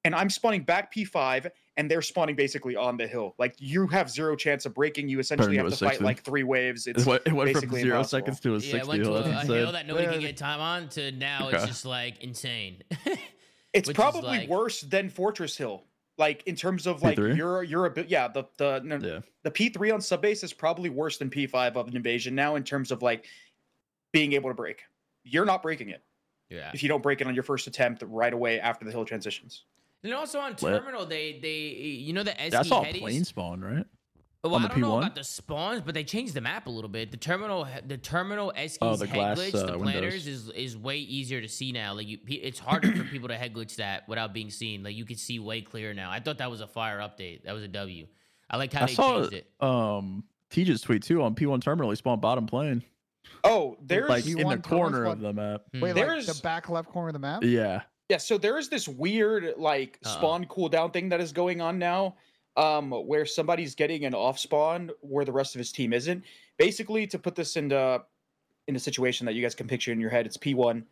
and i'm spawning back p5 and they're spawning basically on the hill like you have zero chance of breaking you essentially Turn have to to fight 60. like three waves It went, it went from basically zero impossible. seconds to a Yeah, it 60. went to a, a hill that nobody Yeah, could the- get time on to now it's just like insane. it's which probably like- worse than fortress hill like in terms of like P3? your your ability yeah the the no, Yeah. the P3 on subbase is probably worse than P5 of an invasion now in terms of like being able to break. You're not breaking it yeah. if you don't break it on your first attempt right away after the hill transitions. And also on Lit. terminal, they they you know the SD That's all headies? plane spawn, right? Well, on I the don't know P1? about the spawns, but they changed the map a little bit. The terminal, the terminal Eskies Oh, the head glass, glitch, uh, the windows. planners is is way easier to see now. Like you, it's harder for people to head glitch that without being seen. Like you can see way clearer now. I thought that was a fire update. That was a W. I liked how I they saw changed it. um TJ's tweet too on P1 terminal. He spawned bottom plane, Oh, there's like P1 in the corner spawn- of the map. Hmm. Wait, like There's- the back left corner of the map? Yeah, yeah, so there is this weird like Uh-oh. spawn cooldown thing that is going on now. Um, where somebody's getting an off spawn where the rest of his team isn't. Basically, to put this into in a situation that you guys can picture in your head, it's P1.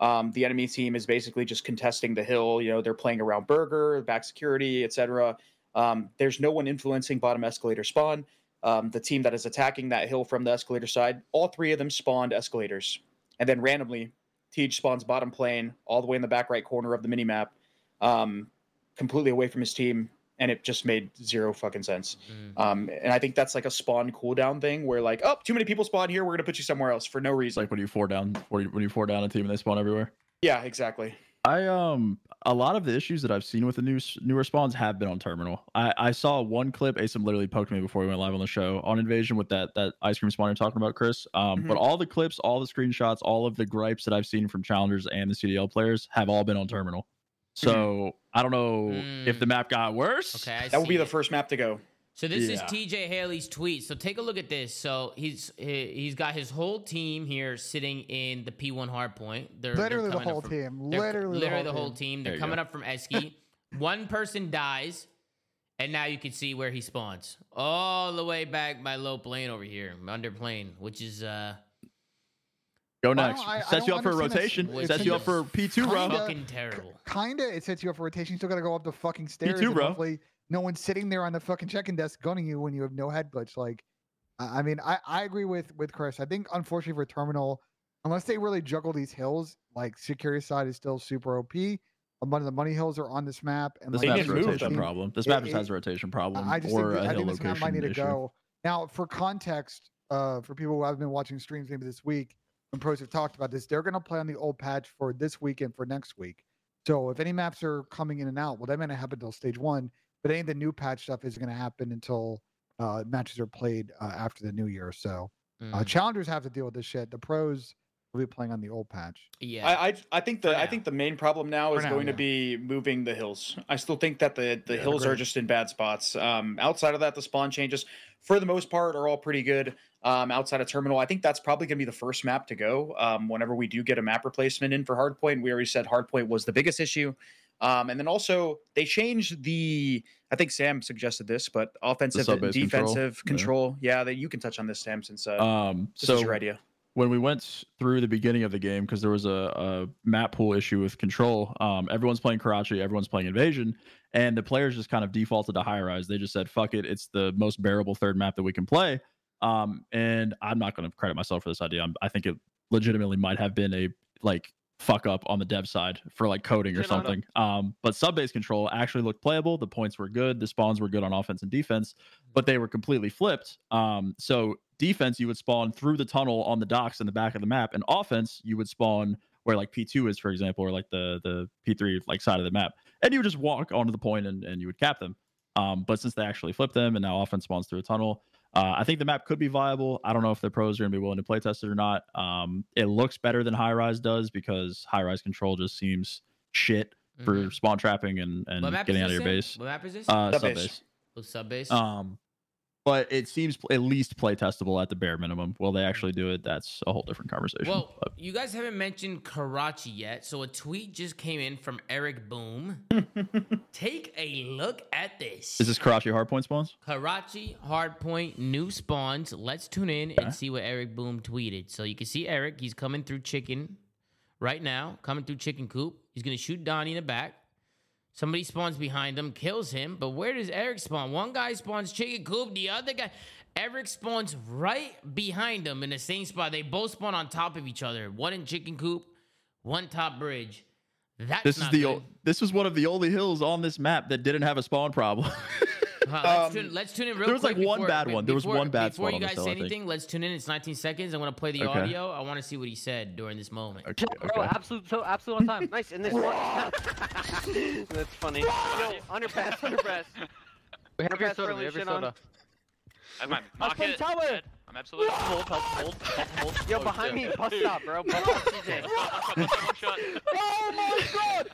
Um, the enemy team is basically just contesting the hill. You know, they're playing around burger, back security, etc. Um, there's no one influencing bottom escalator spawn. Um, the team that is attacking that hill from the escalator side, all three of them spawned escalators, and then randomly, TJ spawns bottom plane all the way in the back right corner of the mini map, um, completely away from his team, and it just made zero fucking sense. Mm. Um, and I think that's like a spawn cooldown thing where like, oh, too many people spawn here, we're gonna put you somewhere else for no reason. like when you four down, when you, when you four down a team and they spawn everywhere. yeah, exactly. I um a lot of the issues that I've seen with the new new newer spawns have been on terminal. I I saw one clip. Asim literally poked me before we went live on the show on invasion with that that ice cream spawn you're talking about, Chris. Um, but all the clips, all the screenshots, all of the gripes that I've seen from challengers and the CDL players have all been on terminal. So I don't know if the Mm. map got worse. Okay, I That will be see the first map to go. So this Yeah. is TJ Haley's tweet. So take a look at this. So he's he, he's got his whole team here sitting in the P1 hardpoint. They're they're Literally the whole from- team. Literally, literally the whole, team. team. They're coming go. up from Eski. One person dies, and now you can see where he spawns. All the way back by low plane over here, under plane, which is uh Go next. I- I Sets you up for a understand this- rotation. it's Sets you up for P2, bro. kinda- fucking terrible. Kinda, it sets you up for rotation. You still gotta go up the fucking stairs. too, and bro. Hopefully, no one's sitting there on the fucking check-in desk gunning you when you have no head glitch. Like, I I mean, I, I agree with with Chris. I think unfortunately for terminal, unless they really juggle these hills, like security side is still super OP. a bunch of the money hills are on this map, and This They like, map's a rotation them. problem. This It- map just has a rotation problem I just or think, a I hill think this map might need to go. Now, for context, uh, for people who haven't been watching streams maybe this week, when pros have talked about this, they're going to play on the old patch for this week and for next week. So if any maps are coming in and out, well, that may not happen until stage one. But any of the new patch stuff is going to happen until uh, matches are played uh, after the new year. So uh, Mm, challengers have to deal with this shit. The pros will be playing on the old patch. yeah. I, I I think For the I think the main problem now For is now, going yeah. to be moving the hills. I still think that the the Yeah, hills are just in bad spots. Um, outside of that, the spawn changes for the most part are all pretty good. Um, outside of terminal, I think that's probably going to be the first map to go. Um, whenever we do get a map replacement in for Hardpoint, we already said Hardpoint was the biggest issue. Um, and then also they changed the. I think Sam suggested this, but offensive and sub-base control, defensive yeah. control. Yeah, that you can touch on this, Sam, since uh, Um, this so is your idea. when we went through the beginning of the game because there was a, a map pool issue with control um, everyone's playing karachi everyone's playing invasion and the players just kind of defaulted to high rise they just said fuck it it's the most bearable third map that we can play um, and i'm not going to credit myself for this idea I'm, i think it legitimately might have been a like fuck up on the dev side for like coding or Shit on 'em. something um, but sub base control actually looked playable the points were good the spawns were good on offense and defense but they were completely flipped. Um, so defense, you would spawn through the tunnel on the docks in the back of the map, and offense, you would spawn where like P2 is, for example, or like the the P3 like side of the map, and you would just walk onto the point and, and you would cap them. Um, but since they actually flipped them, and now offense spawns through a tunnel, uh, I think the map could be viable. I don't know if the pros are going to be willing to play test it or not. Um, it looks better than high rise does because high rise control just seems shit for mhm. spawn trapping and and getting out of your base. What map is this? Uh, Sub sub base. base. Oh, sub base. Um, but it seems pl- at least play testable at the bare minimum. Will they actually do it? That's a whole different conversation. Well, But you guys haven't mentioned Karachi yet, so a tweet just came in from Eric Boom. Take a look at this. is this Karachi hardpoint spawns? Karachi Hardpoint new spawns. Let's tune in Okay. and see what Eric Boom tweeted. So you can see Eric. He's coming through chicken right now, coming through chicken coop. He's gonna shoot Donnie in the back. Somebody spawns behind him, kills him. But where does Eric spawn? One guy spawns chicken coop. The other guy, Eric spawns right behind him in the same spot. They both spawn on top of each other. One in chicken coop, one top bridge. That's This is the good. this was one of the only hills on this map that didn't have a spawn problem. Huh, let's, Um, tune, let's tune in real there was, like, quick one before- bad be- one. There was before- one bad one. Before spot you on this guys hill, say anything, let's tune in. It's 19 seconds. I'm going to play the Okay. audio. I want to see what he said during this moment. okay, Bro, absolute, so absolute on time. Nice. And this one. That's funny. Yo, underpass, underpass. We have your soda. friendly We have your soda. I might I'll play it. tower. Dead. I'm absolutely Hold, hold, hold, hold, hold. Yo, behind me, bus stop, bro. Bus stop, CJ. One shot, one shot. Oh my god!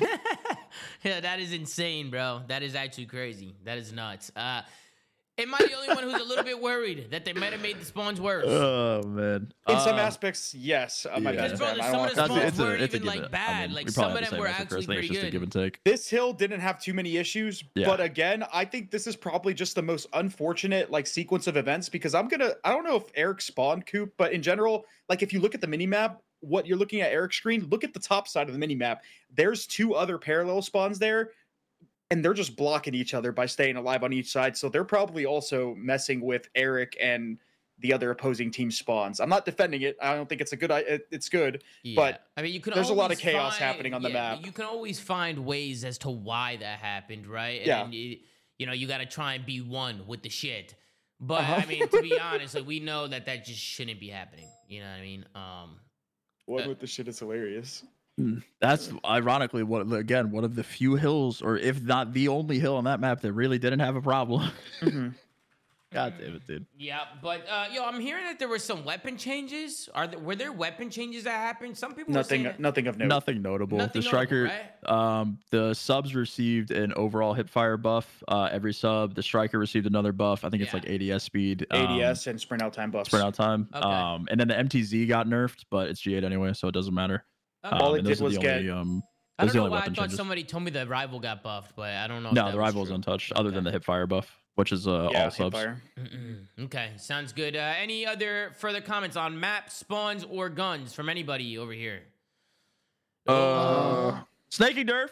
yeah, that is insane, bro. That is actually crazy. That is nuts. Uh, am I the only one who's a little bit worried that they might have made the spawns worse? Oh man. In some Uh, aspects, yes. I might yeah. be Because, bro, there's I some don't of the want that's- spawns it's a- weren't it's a even like given. I bad. mean, like we some probably of have them the were same actually Chris. Pretty it's just a good. give and take. This hill didn't have too many issues, Yeah. but again, I think this is probably just the most unfortunate like sequence of events because I'm gonna I don't know if Eric spawned Coop, but in general, like if you look at the mini map, what you're looking at Eric's screen, look at the top side of the mini map. There's two other parallel spawns there, and they're just blocking each other by staying alive on each side. So they're probably also messing with Eric and the other opposing team spawns. I'm not defending it. I don't think it's a good. i- It's good. Yeah. But I mean, you can there's a lot of chaos find- happening on the map. You can always find ways as to why that happened, right? And Yeah. you, you know, you got to try and be one with the shit. But Uh-huh. I mean, to be honest, like we know that that just shouldn't be happening. You know what I mean? Um, One Uh, with the shit is hilarious. That's ironically what again one of the few hills, or if not the only hill on that map that really didn't have a problem. God damn it, dude. yeah, but uh, yo, I'm hearing that there were some weapon changes. Are there were there weapon changes that happened? Some people were Nothing. saying that- Nothing of note. Nothing notable. Nothing the notable, striker, right? um, the subs received an overall hip fire buff. Uh, every sub, the striker received another buff. I think it's like ADS speed, um, ADS and sprint out time buffs. sprint out time. Okay. Um, and then the MTZ got nerfed, but it's GA'd anyway, so it doesn't matter. Okay. All Um, it did was get- only, um, I don't know why I thought changes. somebody told me the rival got buffed, but I don't know. if No, that the was rival's true. untouched, other than the hipfire buff, which is uh, yeah, all subs. Okay, sounds good. Uh, any other further comments on map spawns or guns from anybody over here? Uh, snaking nerf.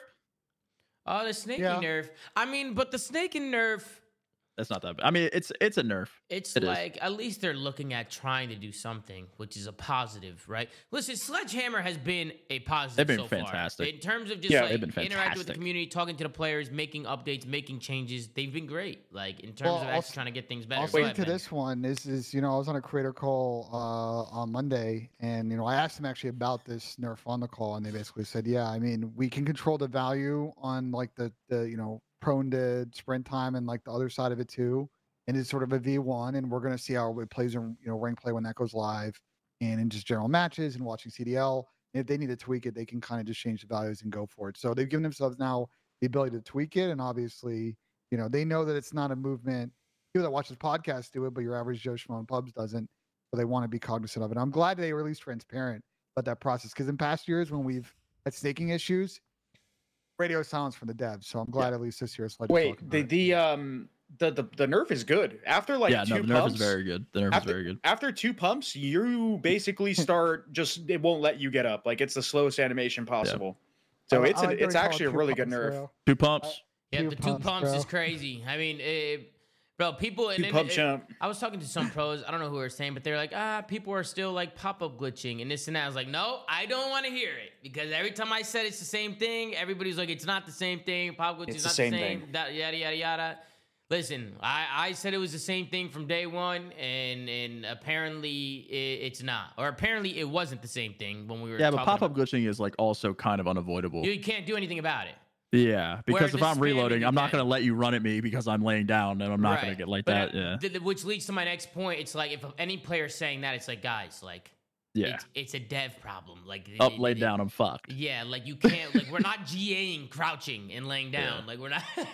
Oh, the snake Yeah. nerf. I mean, but the snaking nerf. That's not that bad. I mean, it's it's a nerf. It's It is. like at least they're looking at trying to do something, which is a positive, right? Listen, Sledgehammer has been a positive. They've been so far. fantastic. in terms of just Yeah, like they've been interacting with the community, talking to the players, making updates, making changes. They've been great. Like in terms Well, of actually trying to get things better. I'll Go speak ahead, to man. this one. This is, you know, I was on a creator call uh, on Monday, and you know, I asked them actually about this nerf on the call, and they basically said, yeah, I mean, we can control the value on like the the you know prone to sprint time and like the other side of it too, and it's sort of a V one, and we're gonna see how it plays in you know rank play when that goes live, and in just general matches and watching CDL. And if they need to tweak it, they can kind of just change the values and go for it. So they've given themselves now the ability to tweak it, and obviously, you know, they know that it's not a movement people that watch this podcast do it, but your average Joe Schmo in pubs doesn't. So they want to be cognizant of it. I'm glad they were at least transparent about that process because in past years when we've had snaking issues, radio silence from the devs. So I'm glad at least this year. Sledge is Wait, talking the about the um the, the the nerf is good. After like yeah, two no, the nerf pumps, is very good. The nerf after, is very good. after two pumps, you basically start just it won't let you get up. Like it's the slowest animation possible. I So li- it's I a, like that it's we it actually a two really good pumps, nerf. bro. Two pumps. Yeah, Two the two pumps, pumps is crazy. I mean, it, bro, people and Two then pump it- jump. I was talking to some pros. I don't know who were saying, but they're like, ah, people are still like pop up glitching and this and that. I was like, no, I don't want to hear it because every time I said it's the same thing, everybody's like, it's not the same thing. Pop glitch It's is the not same the same. thing. da- yada yada yada. Listen, I, I said it was the same thing from day one, and and apparently it, it's not, or apparently it wasn't the same thing when we were. Yeah, but pop up about- glitching is like also kind of unavoidable. You can't do anything about it. Yeah, because if I'm reloading, I'm not going to let you run at me because I'm laying down, and I'm not going to get like But, that. uh, Yeah, th- which leads to my next point. It's like if any player's saying that, it's like guys, like yeah. it's, it's a dev problem. Like Up, it- laid it- down, I'm fucked. Yeah, like you can't like we're not GAing crouching and laying down. Yeah. Like we're not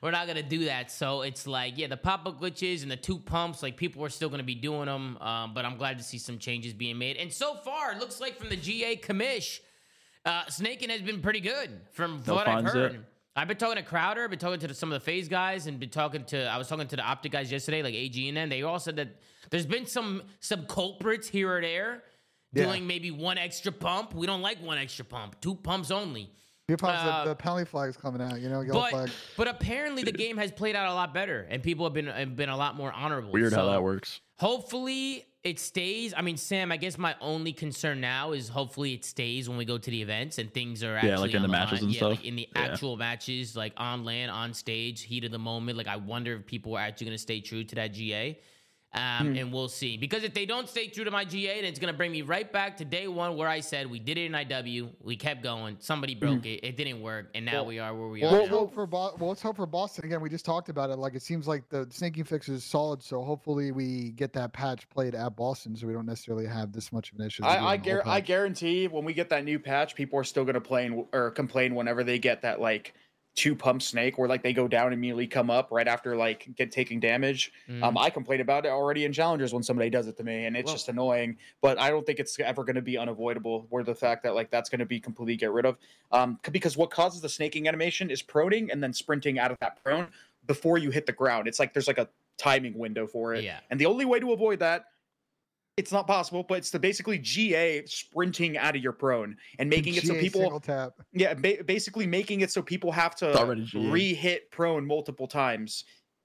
we're not gonna do that. So it's like yeah, the pop up glitches and the two pumps. Like people are still gonna be doing them. Um, but I'm glad to see some changes being made. And so far, it looks like from the GA commish, uh, Snaking has been pretty good from No what I've heard. yet. I've been talking to Crowder, been talking to the, some of the FaZe guys, and been talking to. I was talking to the OpTic guys yesterday, like AG and them. They all said that there's been some some culprits here or there Yeah. doing maybe one extra pump. We don't like one extra pump, two pumps only. Few pumps, the- uh, the, penalty flag's coming out. You know, yellow But flag. but apparently the game has played out a lot better, and people have been have been a lot more honorable. Weird how that works. Hopefully it stays. I mean, Sam, I guess my only concern now is hopefully it stays when we go to the events and things are actually Yeah, like in the matches line. and yeah, stuff. Like in the Yeah. actual matches, like on land, on stage, heat of the moment. Like I wonder if people are actually going to stay true to that GA. Um, Hmm. And we'll see. Because if they don't stay true to my GA, then it's going to bring me right back to day one where I said we did it in IW. We kept going. Somebody broke it. It didn't work. And now Well- we are where we Hmm. Well, are. let's hope for Bo- well, let's hope for Boston again. We just talked about it. Like it seems like the snaking fix is solid, so hopefully we get that patch played at Boston, so we don't necessarily have this much of an issue. as we do I I, in the whole gar- I guarantee when we get that new patch, people are still gonna play and, or complain whenever they get that like two pump snake where like they go down and immediately come up right after like get taking damage. Mm. Um, I complain about it already in challengers when somebody does it to me, and it's Well- just annoying. But I don't think it's ever going to be unavoidable. Where the fact that like that's going to be completely get rid of, um, because what causes the snaking animation is proning and then sprinting out of that prone before you hit the ground. It's like there's like a timing window for it, Yeah. and the only way to avoid that. It's not possible, but it's the basically GA sprinting out of your prone and making it so people tap. yeah, ba- basically making it so people have to re-hit prone multiple times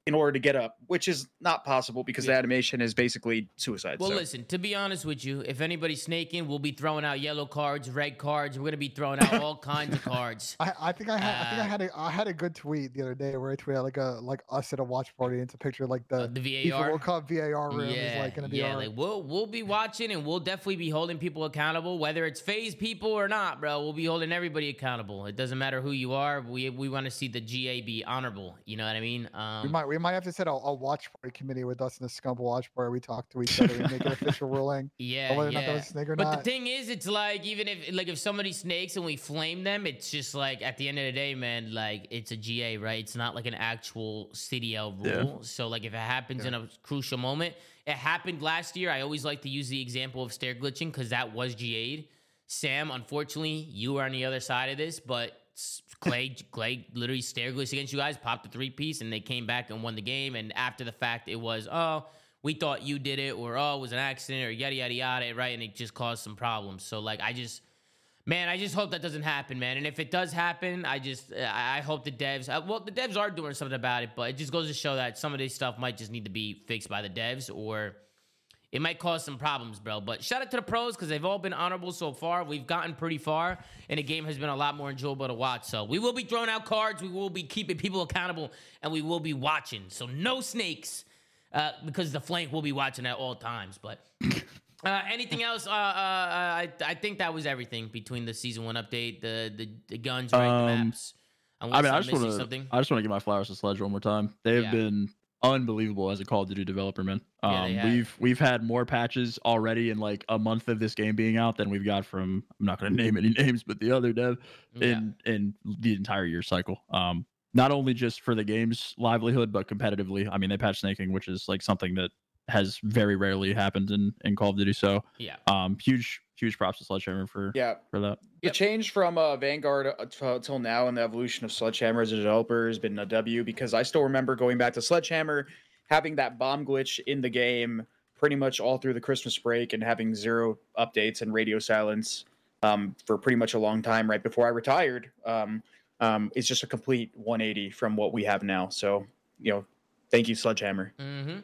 in order to get up, which is not possible because the animation is basically suicide. Well, so. listen, to be honest with you, if anybody's snaking, we'll be throwing out yellow cards, red cards. We're going to be throwing out all kinds of cards. I, I think I had I think I Uh, had a I had a good tweet the other day where I tweeted like a like us at a watch party. And it's a picture like the Uh, the FIFA VAR. World Cup VAR room yeah, is like going to be yeah, like we'll we'll be watching and we'll definitely be holding people accountable, whether it's FaZe people or not, bro. We'll be holding everybody accountable. It doesn't matter who you are. We we want to see the GA be honorable. You know what I mean? Um, we might we might have to set a, a watch party committee with us in the Scumble watch party. We talk to each other and make an official ruling. Yeah, on whether or not that yeah. was a snake or but not. the thing is, it's like even if like if somebody snakes and we flame them, it's just like at the end of the day, man, like it's a GA, right? It's not like an actual CDL Yeah. rule. So like if it happens in a crucial moment, it happened last year. I always like to use the example of stair glitching because that was GA'd. Sam, unfortunately, you are on the other side of this, but s- Clay, Clay literally glitched against you guys, popped a three piece, and they came back and won the game. And after the fact, it was, oh, we thought you did it, or oh, it was an accident, or yada yada yada, right? And it just caused some problems. So like, I just, Man, I just hope that doesn't happen, man. And if it does happen, I just I I hope the devs. Uh, well, the devs are doing something about it, but it just goes to show that some of this stuff might just need to be fixed by the devs, or it might cause some problems, bro. But shout out to the pros because they've all been honorable so far. We've gotten pretty far, and the game has been a lot more enjoyable to watch. So we will be throwing out cards, we will be keeping people accountable, and we will be watching. So no snakes, uh, because the flank will be watching at all times. But uh, anything else? Uh, uh, I I think that was everything between the season one update, the the, the guns, right, the Um, maps. I Unless mean, I just want to. I just want to give my flowers to Sledge one more time. They have Yeah. been unbelievable as a Call of Duty developer, man. Um, Yeah, we've we've had more patches already in like a month of this game being out than we've got from. I'm not going to name any names, but the other dev Yeah. in in the entire year cycle. Um, not only just for the game's livelihood, but competitively. I mean, they patched snaking, which is like something that has very rarely happened in in Call of Duty. So, yeah. um, huge huge props to Sledgehammer for Yeah, for that. the Yep. change from uh, Vanguard uh, t- till now and the evolution of Sledgehammer as a developer has been a W because I still remember going back to Sledgehammer, having that bomb glitch in the game pretty much all through the Christmas break and having zero updates and radio silence um, for pretty much a long time right before I retired. Um, um, it's just a complete 180 from what we have now. So, you know, thank you, Sledgehammer. Mm-hmm.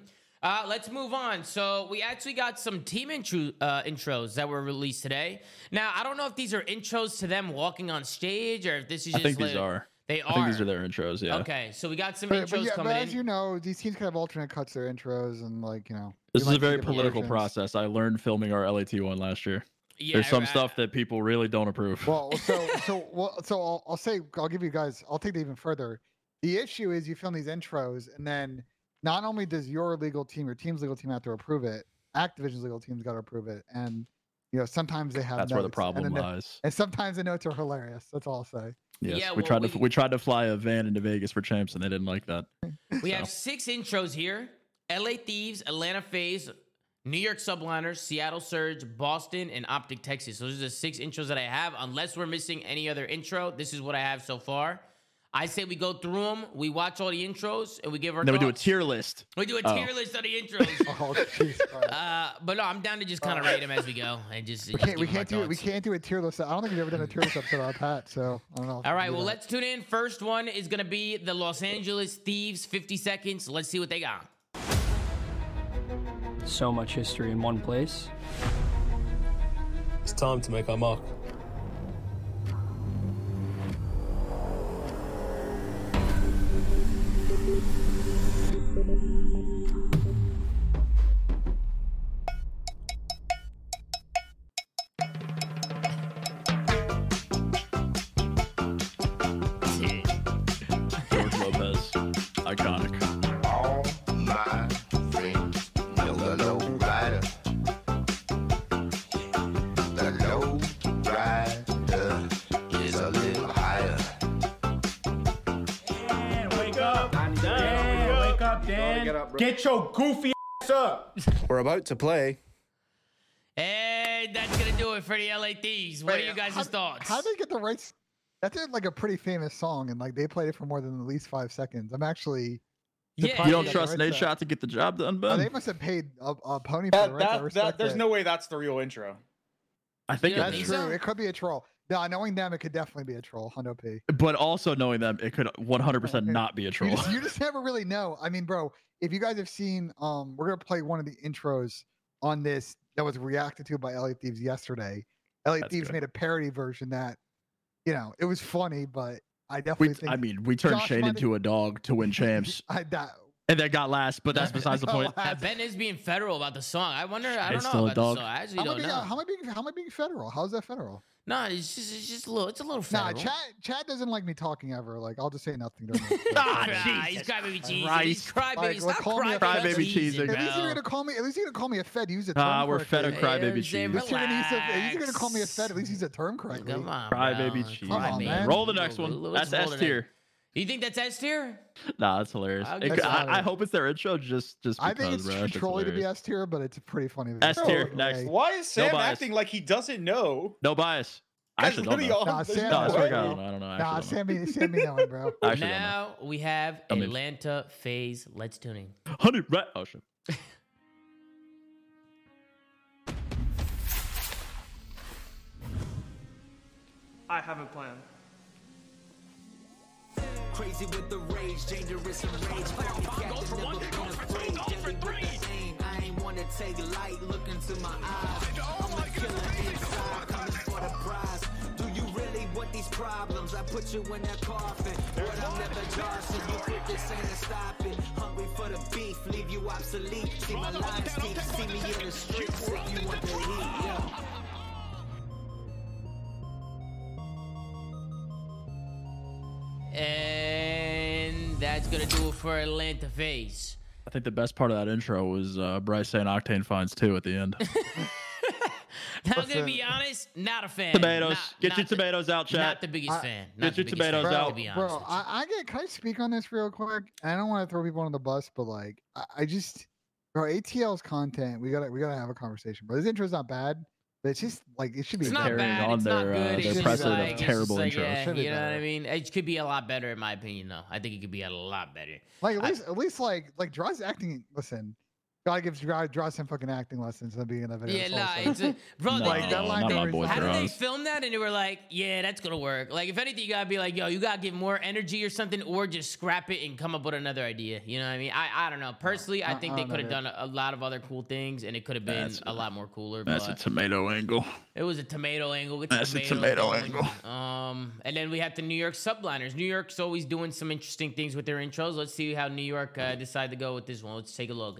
Uh, let's move on. So we actually got some team intro, uh, intros that were released today. Now I don't know if these are intros to them walking on stage or if this is Just I just. think these are. They are. I think these are their intros. Yeah. Okay, so we got some But, intros but yeah, coming but in. as you know, these teams kind of alternate cuts their intros and like you know. This you is a very political versions. process. I learned filming our LAT one last year. yeah, There's some right. stuff that people really don't approve. Well, so so well, so I'll, I'll say I'll give you guys. I'll take it even further. The issue is you film these intros, and then not only does your legal team, your team's legal team have to approve it, Activision's legal team's got to approve it, and you know sometimes they have. That's where the problem and, then the- lies. and sometimes the notes are hilarious. That's all I'll say. Yes, Yeah, we well, tried to we- we tried to fly a van into Vegas for champs, and they didn't like that. We So. have six intros here: L.A. Thieves, Atlanta FaZe, New York Subliners, Seattle Surge, Boston, and OpTic Texas. So those are the six intros that I have. Unless we're missing any other intro, this is what I have so far. I say we go through them, we watch all the intros, and we give our. And then we do a tier list. We do a Oh. tier list of the intros. Oh, jeez. Christ. uh, but no, I'm down to just kind of rate them as we go and just. we can't we can't do it. We can't do a tier list. I don't think we've ever done a tier list episode on Pat. So I don't know. if All we right, can do well, that. let's tune in. First one is going to be the Los Angeles Thieves, 50 seconds. Let's see what they got. So much history in one place. It's time to make our mark. We're about to play. And that's going to do it for the LA Thieves. What are you guys' how- thoughts? How did they get the rights? That's like a pretty famous song, and like they played it for more than at least five seconds. I'm actually. Yeah, You don't trust Nate to. Shot to get the job done, Oh, they must have paid a, a pony for the That, rights. That, that, there's it. no way that's the real intro. I think You it That's think is. so? true. It could be a troll. No, knowing them, it could definitely be a troll. Hundo P. But also knowing them, it could 100% not be a You troll. just, you just never really know. I mean, bro, if you guys have seen, um, we're gonna play one of the intros on this that was reacted to by LA Thieves yesterday. LA That's Thieves good. made a parody version that, you know, it was funny, but I definitely We, think I mean, we turned Josh Shane might- into a dog to win champs, I that and then got last. But that's besides the point. Uh, ben is being federal about the song. I wonder. I don't It's know about dog. the song. I actually how don't being, know. how am I being how am I being federal? How's that federal? No, it's just it's just a little. It's a little Nah. Chad Chad doesn't like me talking ever. Like I'll just say nothing. during the- Ah, nah, he's crybaby cheese. Christ. He's crybaby. Like, Stop call me crybaby crybaby cheesing. At least you're gonna call me. At least you're gonna call me a fed. Use the term. Ah, we're fed correctly. of crybaby cheese. Jay, At least you're gonna use a- at least you're gonna call me a fed. At least use the term correctly. Come on, Crybaby cheese. Come on, man. Roll the next one. That's S tier. You think that's S tier? Nah, that's hilarious. I'll It give I. I hope it's their intro just just I think it's bro. That's trolly to be hilarious. S tier, but it's pretty funny. S tier, Hey, next. Why is Sam bias. acting like he doesn't know? No bias. I Guys, actually don't know. Nah, Sam- No, I no swear to way. God, I don't know. I don't know. I Nah, actually don't know. Sammy, Sammy knowing, bro. I actually know. now we have I mean- Atlanta FaZe. Let's tune in. Hundred right. Oh shit. I have a plan. Crazy with the rage, dangerous and rage. Go for one, go for two, go for three. I ain't wanna take light, look into my eyes. Oh I'm a killer inside, coming for the prize. Do you really want these problems? I put you in that coffin, but I'm never Johnson. You quit this ain't to stop it. Hungry for the beef, leave you obsolete. See my lines deep, see me in the streets if you want the heat. Yeah. And that's gonna do it for Atlanta FaZe. I think the best part of that intro was uh, Bryce saying Octane finds two at the end. I'm gonna be honest, not a fan. tomatoes. Not- Get not your the- tomatoes out, chat. Not the biggest I- fan. Get Not the your tomatoes fan, out. To be honest. Bro, I, I get. Can I speak on this real quick? I don't want to throw people on the bus, but like, I, I just, bro, ATL's content. We gotta, we gotta have a conversation. But this intro's not bad, but it's just like it should be. it's not carrying bad. on It's not their, uh, good. their it's just precedent of like, it's terrible like, intros. Yeah, you know what I mean? It could be a lot better, in my opinion. Though I think it could be a lot better. Like at I- least, at least like, like Draw's acting. Listen, gotta give Draw, draw some fucking acting lessons at the beginning of the video. Yeah, nah, it's a, bro. No, Like, they- that line not my How did they film that? And they were like, "Yeah, that's gonna work." Like, if anything, you gotta be like, "Yo, you gotta give more energy or something, or just scrap it and come up with another idea." You know what I mean? I, I don't know. Personally, I I- think I they could have done a, a lot of other cool things, and it could have been That's- a lot more cooler. That's a tomato angle. it was a tomato angle. With That's a tomatoes tomato going. angle. Um, and then we have the New York subliners. New York's always doing some interesting things with their intros. Let's see how New York uh, decide to go with this one. Let's take a look.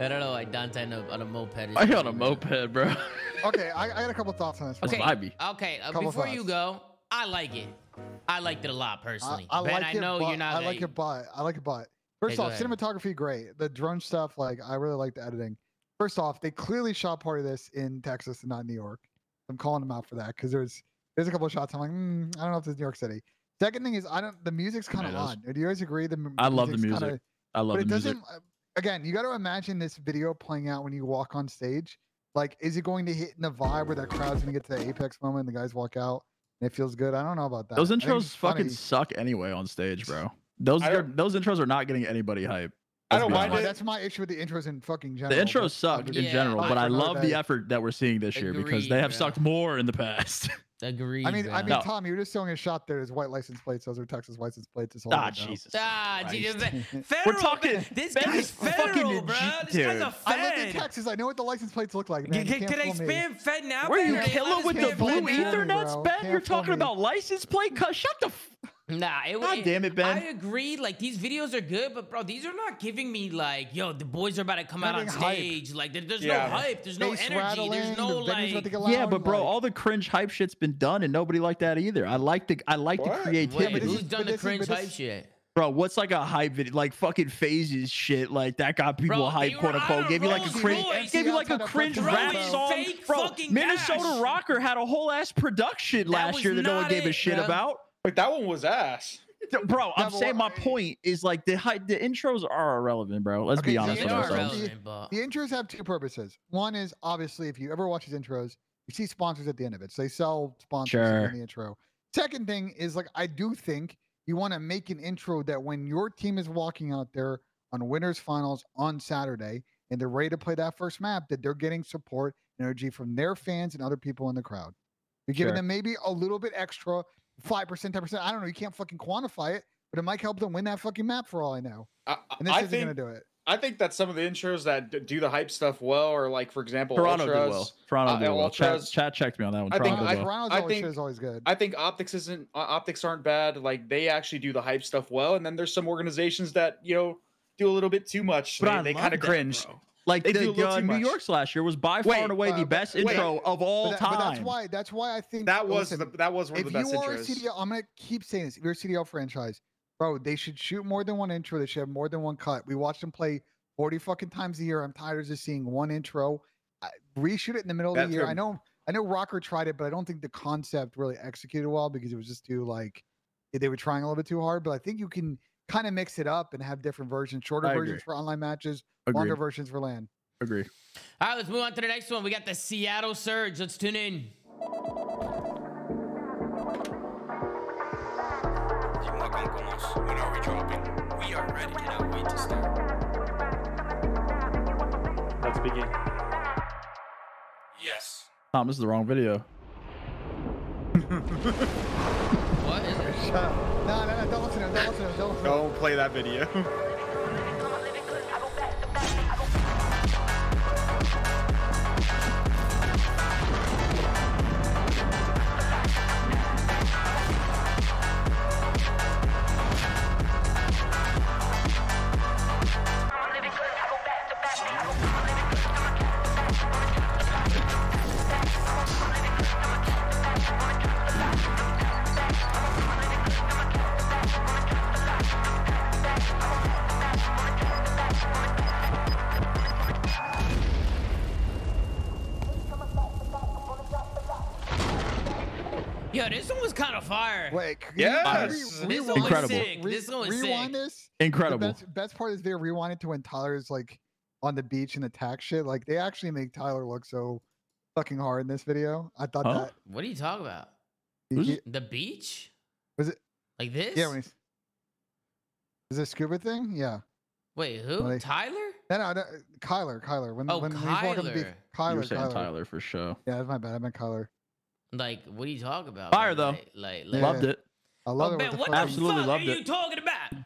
I don't know, like Dante on a, on a moped. I got a moped, bro. Okay, I, I got a couple thoughts on this. one. Okay, might be. okay. Uh, Couple before you thoughts. go, I like it. I liked it a lot personally. I, I ben, like I it, know but, you're not. I like a- it, but I like it, but first go off, ahead. cinematography great. The drone stuff, like I really like the editing. First off, they clearly shot part of this in Texas and not New York. I'm calling them out for that because there's there's a couple of shots. I'm like, mm, I don't know if it's New York City. Second thing is, I don't. The music's kind of Tomatoes. odd. Do you guys agree? The m- I love the music's music. kinda- I love but the it music. doesn't. Again, you got to imagine this video playing out when you walk on stage. Like, is it going to hit in the vibe where that crowd's going to get to the apex moment and the guys walk out and it feels good? I don't know about that. Those intros fucking funny. suck anyway on stage, bro. Those are, those intros are not getting anybody hype. I don't mind it. that's my issue with the intros in fucking general. The intros suck in Yeah, general, but but I love day. the effort that we're seeing this year because they have bro. sucked more in the past. Agreed. I mean, I bro. mean, Tom, you were just showing a shot there. His white license plates. Those are Texas license plates. This whole ah, video. Jesus. Ah, dude, Christ. fe- federal, talking- man. This Ben guy's is fucking federal, bro. legit, This guy's dude. a I lived in fed. Texas. I know what the license plates look like. Man. You can, can't can I fool me. spam Fed now? Were Ben? you Are they killing with the blue Fed now? ether? Ethernets, bro. Ben? Can't You're talking me. about license plate? Cause shut the. F- Nah, it, God damn it, Ben. I agree. Like these videos are good, but bro, these are not giving me like, yo, the boys are about to come out on Nothing hype. stage. Like, there- there's Yeah. no hype. There's no energy. There's no the venue's about like. yeah, but bro, like- all the cringe hype shit's been done, and nobody liked that either. I like the I like the creativity. Wait, who's done the this is- cringe hype shit? Bro, what's like a hype video? Like fucking FaZe's shit. Like that got people Bro, hype, quote unquote. Gave you like a cringe, Royce. gave you like a cringe rap song. fake Bro, fucking Minnesota. ROKKR had a whole ass production That last year that no one not gave a shit bro. about. Like that one was ass. Bro, I'm but saying my point is like the hype, the intros are irrelevant, bro. Let's Okay, be the honest They with intros are ourselves. ourselves. relevant, but The intros have two purposes. One is obviously if you ever watch these intros, you see sponsors at the end of it. So they sell sponsors Sure. in the intro. Second thing is like I do think you want to make an intro that when your team is walking out there on winners finals on Saturday and they're ready to play that first map, that they're getting support and energy from their fans and other people in the crowd. You're giving Sure. them maybe a little bit extra, five percent, ten percent. I don't know. You can't fucking quantify it, but it might help them win that fucking map for all I know. I, And this I isn't think gonna do it. I think that some of the intros that d- do the hype stuff well, or like for example, Toronto did Ultras, well. Toronto uh, did well. Chat, Ultras- chat checked me on that one. I think I- well. Toronto's I always think- is always good. I think OpTic's isn't uh, optics aren't bad. Like they actually do the hype stuff well, and then there's some organizations that you know do a little bit too much. But they I they love kind of that, cringe. bro. Like They do the uh, New much. York's last year was by far Wait, and away uh, the best wait. intro of all But, that- time. but that's why that's why I think That was listen, the that was one of the best If you are a. CDL, I'm gonna keep saying this. If you're a CDL franchise, bro, they should shoot more than one intro. They should have more than one cut. We watched them play 40 fucking times a year. I'm tired of just seeing one intro. I, reshoot it in the middle of the year. I know I know ROKKR tried it, but I don't think the concept really executed well because it was just too like they were trying a little bit too hard. But I think you can kind of mix it up and have different versions, shorter I versions agree. for online matches, Agreed. longer versions for LAN. Agree. All right, let's move on to the next one. We got the Seattle Surge. Let's tune in. Dis-moi quand on commence. When are we dropping? We are ready. Cannot wait to start. Let's begin. Yes. Tom, this is the wrong video. What is it? Shut up. No, no, no, don't listen to him. Don't listen to him. Don't listen to him. Don't play that video. Yo, this one was kind of fire. Wait, can you- can Yes. you This rewind one was Incredible. sick. Re- This one was rewind sick. this. Incredible. The best, best part is they rewind it to when Tyler's like on the beach and attack shit. Like they actually make Tyler look so fucking hard in this video. I thought Huh? that. What are you talking about? He- The beach? Was it? Like this? Yeah. When he's, is this scuba thing? Yeah. Wait, who? When they- Tyler? No, no, no, Kyler. Kyler. When Oh, when he's walking the beach. Kyler. Kyler. you were saying Kyler. Tyler for sure. Yeah, that's my bad. I meant Kyler. Like, what are you talking about? Fire, man? though. Like, like, like Loved it. I love oh, it. man, with the what the Absolutely fuck loved are it. you talking about?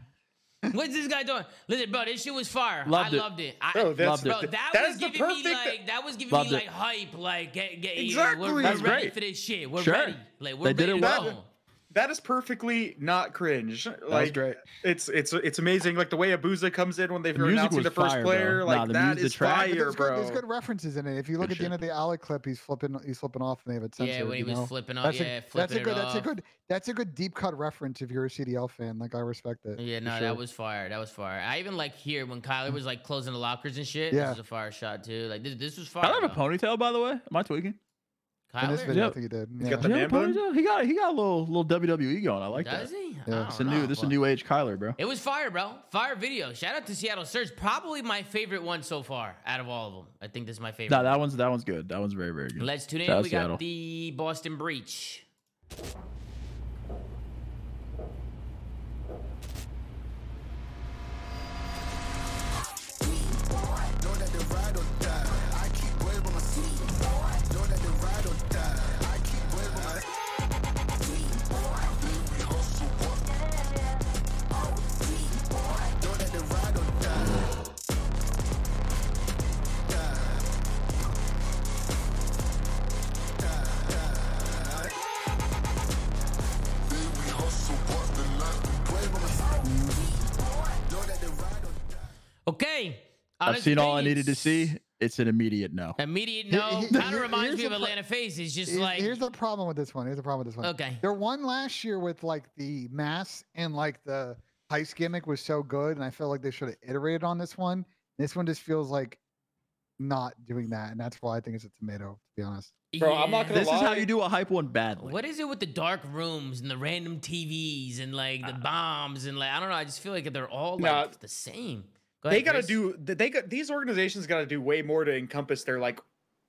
What's this guy doing? Listen, bro, this shit was fire. Loved I it. loved it. I, Bro, that's, Loved it. that, that was giving me like that was giving Loved me it. like hype. Like, get get Exactly. We're, we're ready great. for this shit. We're Sure. ready. Like, we're They did it to well. Go. that is perfectly not cringe. That was Like great. it's it's it's amazing. Like the way Abuzah comes in when they're The music announcing the first fire, bro. player. Nah, Like the that music- the is track- fire, There's good, bro. there's good references in it. If you look Good at the end of the alley clip, he's flipping. He's flipping off, and they have it censored. Yeah, when he you was know? flipping off. That's Yeah, a, that's a good. it That's a good. That's a good deep cut reference if you're a CDL fan. Like I respect it. Yeah, no, sure. that was fire. That was fire. I even like here when Kyler was like closing the lockers and shit. Yeah. This was a fire shot too. Like this, this was fire. I have a ponytail, by the way. Am I tweaking? In this Kyler? video. I think he did. He's Yeah. got the Does he man bun? He got he got a little little WWE going. I like Does that. Does he? Yeah. I It's a don't new know, this is a new age Kyler, bro. It was fire, bro. Fire video. Shout out to Seattle Surge. Probably my favorite one so far out of all of them. I think this is my favorite. No, that one's that one's good. That one's very very good. Let's tune in. Shout we got Seattle. the Boston Breach. Okay. I've seen all I needed to see. It's an immediate no. Immediate no. here- Kind of reminds me of the pro- Atlanta FaZe. It's just Here's, like here's the problem with this one. Here's the problem with this one. okay. Their one last year with like the mass and like the heist gimmick was so good, and I feel like they should have iterated on this one. This one just feels like not doing that, and that's why I think it's a tomato. To be honest, Bro, I'm not gonna This is how you do a hype one badly. What is it with the dark rooms and the random TVs and like the uh, bombs and like I don't know. I just feel like they're all like Nah. the same. Go they gotta do they got these organizations gotta do way more to encompass their like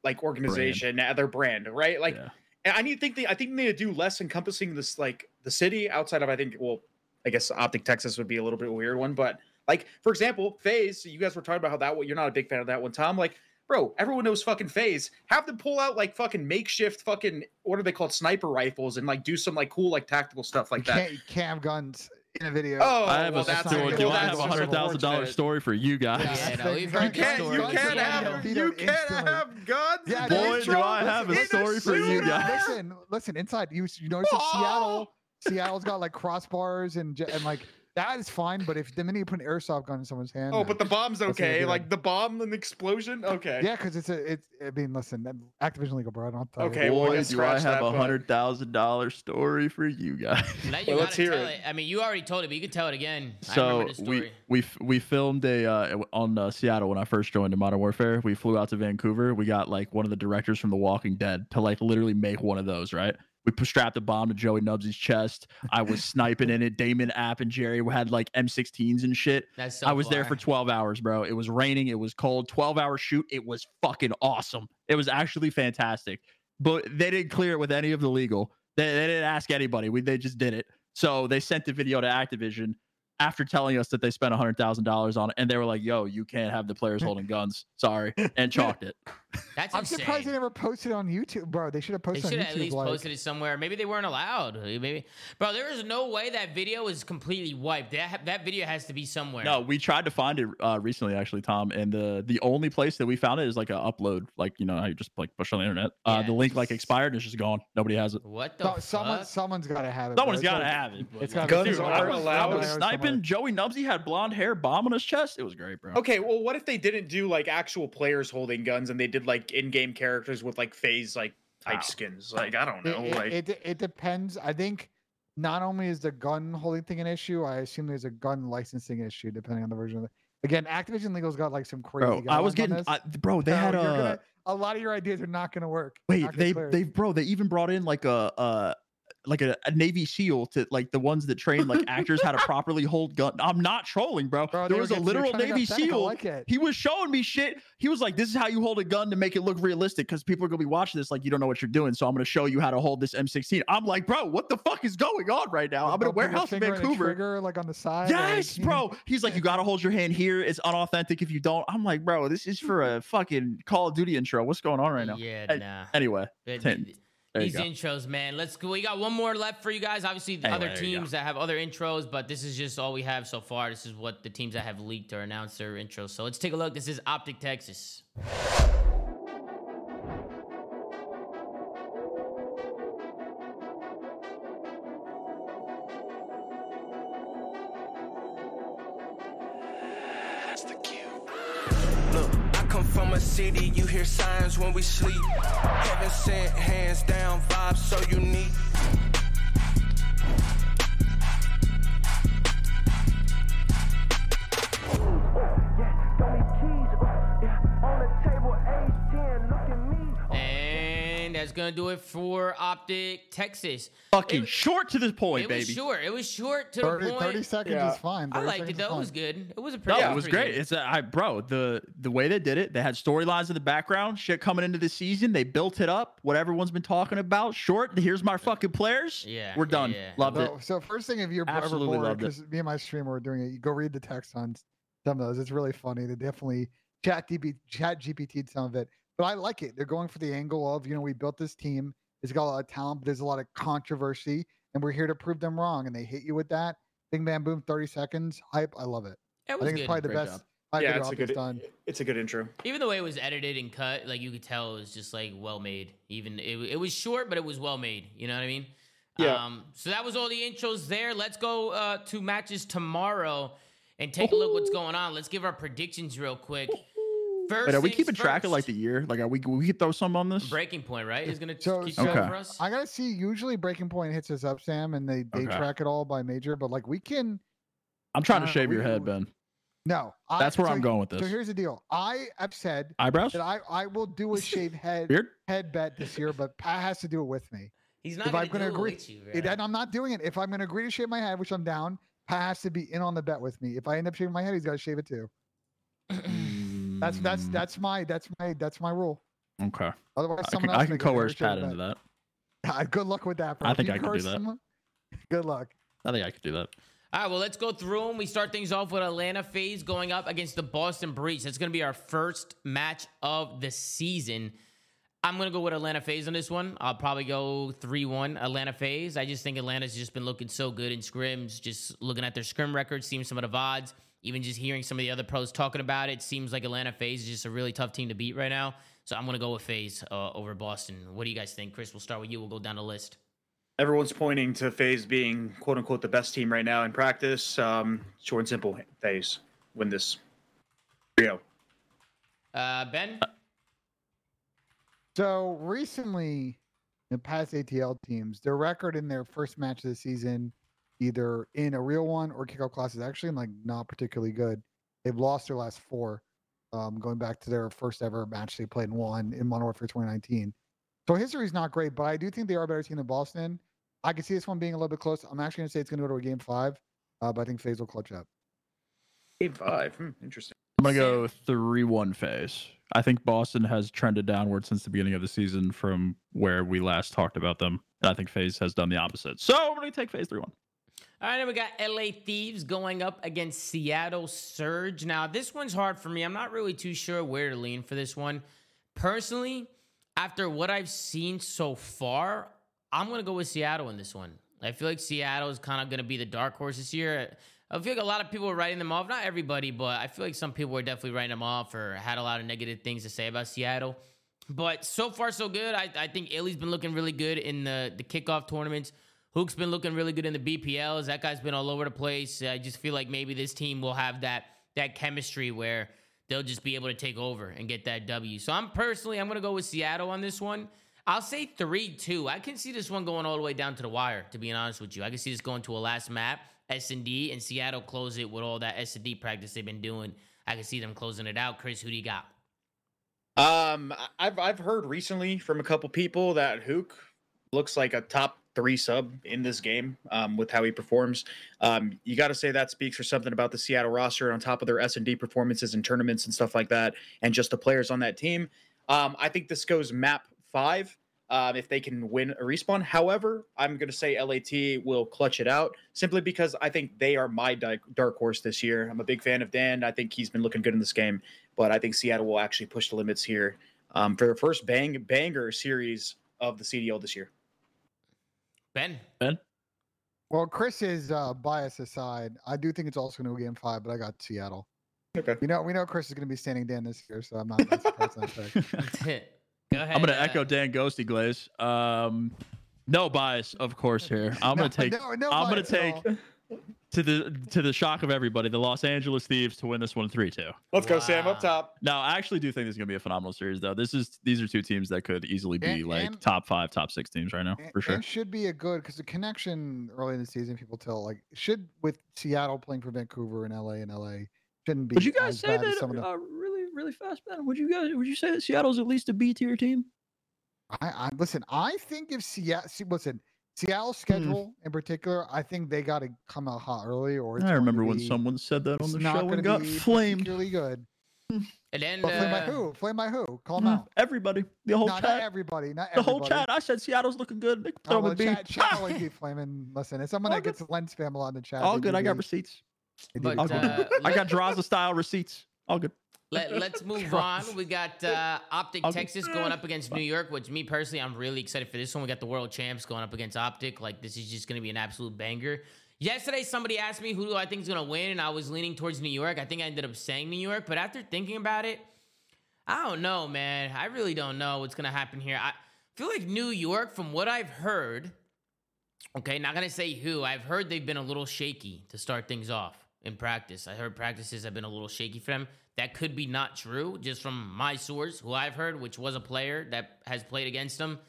like organization uh, their brand right? Like Yeah. and i need to think they i think they need to do less encompassing this like the city outside of i think well i guess OpTic Texas would be a little bit a weird one but like for example FaZe you guys were talking about how that one you're not a big fan of that one. Tom like bro everyone knows fucking FaZe have them pull out like fucking makeshift fucking what are they called sniper rifles and like do some like cool like tactical stuff like you that. Can't, you can't have guns in a video. oh I have well, a story. not Do. I have a hundred thousand dollar story for you guys? Yeah, That's no, you've you heard can't, you can't have you can't have guns. Yeah, Boy, do I have a In story for you guys. Listen, listen. Inside, you you notice that Seattle, Seattle's got like crossbars and and like that is fine. But if the minute you put an airsoft gun in someone's hand, Oh, but the bomb's That's what I okay. did. Like the bomb and the explosion. Okay. yeah, because it's a it's. I mean, listen, that- Activision legal, bro. I don't. tell you. Okay, well, Boy, let's do I have a hundred thousand dollar story for you guys. Now you Well, gotta let's hear tell it. it. I mean, you already told it, but you could tell it again. I So remember the we we we filmed a uh, on uh, Seattle when I first joined in Modern Warfare. We flew out to Vancouver. We got like one of the directors from The Walking Dead to like literally make one of those. Right. We strapped a bomb to Joey Nubsy's chest. I was sniping in it. Damon App and Jerry had like M16s and shit. That's so I was there for 12 hours, bro. It was raining. It was cold. 12 hour shoot. It was fucking awesome. It was actually fantastic. But they didn't clear it with any of the legal. They, they didn't ask anybody. We they just did it. So they sent the video to Activision after telling us that they spent $100,000 on it. And they were like, yo, you can't have the players holding guns. Sorry. And chalked it. That's I'm insane. surprised they never posted on YouTube, bro. They should have posted. They posted should on have YouTube. at least like, posted it somewhere. Maybe they weren't allowed. Maybe, bro. There is no way that video is completely wiped. That that video has to be somewhere. No, we tried to find it uh, recently, actually, Tom. And the the only place that we found it is like an upload, like you know how you just like push on the internet. Uh, Yeah. The link like expired and it's just gone. Nobody has it. What the So, fuck? someone, someone's got to have it. Someone's bro. It's got to gotta- have it. but, It's like, got Guns dude, are I was, I allowed was sniping. Joey Nubsy had blonde hair, bomb on his chest. It was great, bro. Okay, well, what if they didn't do like actual players holding guns and they did like in-game characters with like FaZe like type Wow. skins? Like I don't know. it, like it, it depends. I think not only is the gun holding thing an issue, I assume there's a gun licensing issue depending on the version of it. Again, Activision Legal's got like some crazy. Bro, I was getting, this. I, bro. They So had a gonna- a lot of your ideas are not going to work. Wait. They they bro. They even brought in like a uh like a, a Navy SEAL to like the ones that train like actors how to properly hold gun. I'm not trolling, bro. Bro, they there was a getting- they were literal trying to get Navy authentic. SEAL. like it. He was showing me shit. He was like, "This is how you hold a gun to make it look realistic." Because people are gonna be watching this like you don't know what you're doing. So I'm gonna show you how to hold this M16. I'm like, bro, what the fuck is going on right now? I'm in a They'll put your warehouse in finger and a Vancouver. Trigger like on the side. like, Yes, you bro. He's like, you gotta hold your hand here. It's unauthentic if you don't. I'm like, bro, this is for a fucking Call of Duty intro. What's going on right now? Yeah, Hey, nah. Anyway, But ten- th- there These intros, man. Let's go. We got one more left for you guys. Obviously, the Anyway, other there you go. teams that have other intros, but this is just all we have so far. This is what the teams that have leaked or announced their intros. So let's take a look. This is OpTic Texas. City, you hear signs when we sleep. Heaven sent, hands down, vibes so unique. And that's gonna do it for OpTic Texas. Fucking It- short to this point, It baby. was short. It was short to 30, the point. 30 seconds Yeah. is fine. I liked it seconds though. It was good. It was a No, pretty. it was great. good. It's a, I, bro. The the way they did it, they had storylines in the background, shit coming into the season. They built it up. What everyone's been talking about. Short. Here's my fucking players. Yeah, we're done. yeah. Loved it. So, so first thing, if you're Absolutely ever bored, loved it. because me and my streamer were doing it, you go read the text on some of those. It's really funny. They definitely chat DB, chat GPT some of it, but I like it. They're going for the angle of you know we built this team. It's got a lot of talent, but there's a lot of controversy, and we're here to prove them wrong. And they hit you with that. Bing bam boom, 30 seconds, hype. I love it. It I think good. it's probably the Great best. job. yeah, it's a good. done. It's a good intro. Even the way it was edited and cut, like you could tell it was just like well made. Even it, it was short, but it was well made. You know what I mean? Yeah. Um, so that was all the intros there. Let's go uh, to matches tomorrow and take a look what's going on. Let's give our predictions real quick. First, Wait, are we things keeping track of like the year? Like, are we we could throw some on this? breaking point? Right? Is gonna So- keep so- Okay. for us. I gotta see. Usually, Breaking Point hits us up, Sam, and they they Okay. track it all by major. But like we can. I'm trying to Uh, shave we- your head, we- Ben. No, I- That's where so- I'm going with this. So here's the deal. I have said Eyebrows. that I, I will do a shave head Beard. head bet this year, but Pat has to do it with me. He's not if gonna, I'm gonna do agree- it with you. It- and I'm not doing it. If I'm going to agree to shave my head, which I'm down, Pat has to be in on the bet with me. If I end up shaving my head, he's got to shave it too. That's that's that's my that's my that's my rule. okay. Otherwise, I someone can, else I can may get a coerce shave Pat into that. Ah, Good luck with that, bro. I think I could do that. someone, Good luck. I think I could do that. All right, well, let's go through them. We start things off with Atlanta FaZe going up against the Boston Breach. That's going to be our first match of the season. I'm going to go with Atlanta FaZe on this one. I'll probably go 3 1 Atlanta FaZe. I just think Atlanta's just been looking so good in scrims. Just looking at their scrim record, seeing some of the VODs, even just hearing some of the other pros talking about it, seems like Atlanta FaZe is just a really tough team to beat right now. So I'm going to go with FaZe uh, over Boston. What do you guys think? Chris, we'll start with you. We'll go down the list. Everyone's pointing to FaZe being quote unquote the best team right now in practice. Um, short and simple, FaZe win this. Rio. Uh, Ben. So recently, the past ATL teams, their record in their first match of the season, either in a real one or kickoff class, is actually like not particularly good. They've lost their last four, um, going back to their first ever match they played and won in Modern Warfare 2019. So history is not great, but I do think they are a better team than Boston. I can see this one being a little bit close. I'm actually going to say it's going to go to a game five, uh, but I think FaZe will clutch up. Game five. Hmm, interesting. I'm gonna go three-one FaZe. I think Boston has trended downward since the beginning of the season from where we last talked about them. And I think FaZe has done the opposite. So I'm gonna take FaZe three-one. All right, then we got LA Thieves going up against Seattle Surge. Now, this one's hard for me. I'm not really too sure where to lean for this one. Personally, after what I've seen so far, I'm going to go with Seattle in this one. I feel like Seattle is kind of going to be the dark horse this year. I feel like a lot of people are writing them off. Not everybody, but I feel like some people were definitely writing them off or had a lot of negative things to say about Seattle. But so far, so good. I, I think Illy's been looking really good in the, the kickoff tournaments. Hook's been looking really good in the BPLs. That guy's been all over the place. I just feel like maybe this team will have that that chemistry where they'll just be able to take over and get that W. So I'm personally I'm gonna go with Seattle on this one. I'll say three two. I can see this one going all the way down to the wire. To be honest with you, I can see this going to a last map S and Seattle close it with all that S and D practice they've been doing. I can see them closing it out. Chris, who do you got? Um, I've I've heard recently from a couple people that Hook looks like a top three sub in this game um, with how he performs. Um, you got to say that speaks for something about the Seattle roster on top of their S and D performances and tournaments and stuff like that, and just the players on that team. Um, I think this goes map five. Um, if they can win a respawn. However, I'm going to say LAT will clutch it out simply because I think they are my dark horse this year. I'm a big fan of Dan. I think he's been looking good in this game, but I think Seattle will actually push the limits here um, for the first bang banger series of the CDL this year. Ben. Ben. Well, Chris's uh, bias aside, I do think it's also going to go game five, but I got Seattle. Okay. We know we know Chris is going to be standing Dan this year, so I'm not that surprised on that pick. Go ahead. I'm gonna uh, echo Dan Ghosty Glaze. Um, no bias, of course. Here, I'm No, gonna take. no- no I'm gonna take all. To the to the shock of everybody, the Los Angeles Thieves to win this one three two. Let's go, Sam, up top. No, I actually do think this is gonna be a phenomenal series, though. This is these are two teams that could easily be And- like and- top five, top six teams right now And- for sure. And should be a good because the connection early in the season, people tell like should with Seattle playing for Vancouver and LA and LA shouldn't be. Would you guys as say that the, uh, really, really fast, Ben? Would you guys would you say that Seattle's at least a B tier team? I, I listen. I think if Seattle, listen, Seattle's Hmm. schedule in particular, I think they got to come out hot early, or it's I going to remember when someone said that on the show and got flamed. Really good. And then But flame by uh, who? Flame by who? Call them Mm, out. Everybody, the whole No, not chat, everybody. Not the whole chat. I said Seattle's looking good. They can Oh, well, them a B. chat, chat always be flaming. Listen, as someone All that good. gets lens spam a lot in the chat. All good. I got receipts. But, be All flaming. good. uh, I let- got Draza style receipts. All good. Let, let's move on. We got uh, OpTic get- Texas going up against New York, which me personally, I'm really excited for this one. We got the world champs going up against OpTic. Like, this is just going to be an absolute banger. Yesterday, somebody asked me who do I think is going to win, and I was leaning towards New York. I think I ended up saying New York, but after thinking about it, I don't know, man. I really don't know what's going to happen here. I feel like New York, from what I've heard, okay, not going to say who, I've heard they've been a little shaky to start things off in practice. I heard practices have been a little shaky for them. That could be not true, just from my source, who I've heard, which was a player that has played against them.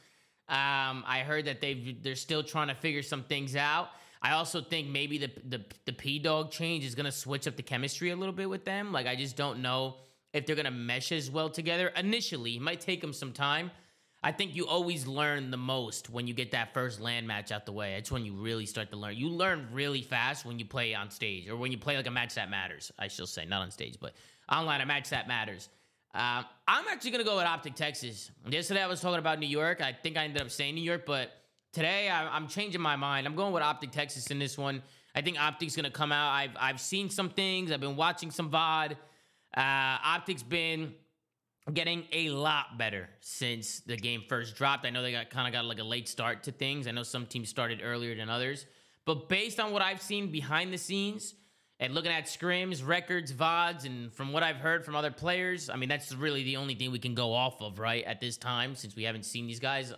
Um, I heard that they've they're still trying to figure some things out. I also think maybe the the the P dog change is gonna switch up the chemistry a little bit with them. Like I just don't know if they're gonna mesh as well together. Initially, it might take them some time. I think you always learn the most when you get that first land match out the way. It's when you really start to learn. You learn really fast when you play on stage or when you play like a match that matters. I shall say, not on stage, but online, a match that matters. Um, I'm actually gonna go with OpTic Texas. Yesterday I was talking about New York. I think I ended up saying New York, but today I, I'm changing my mind. I'm going with OpTic Texas in this one. I think OpTic's gonna come out. I've I've seen some things. I've been watching some VOD. Uh, OpTic's been getting a lot better since the game first dropped. I know they got kind of got like a late start to things. I know some teams started earlier than others, but based on what I've seen behind the scenes and looking at scrims, records, VODs, and from what I've heard from other players, I mean, that's really the only thing we can go off of, right, at this time, since we haven't seen these guys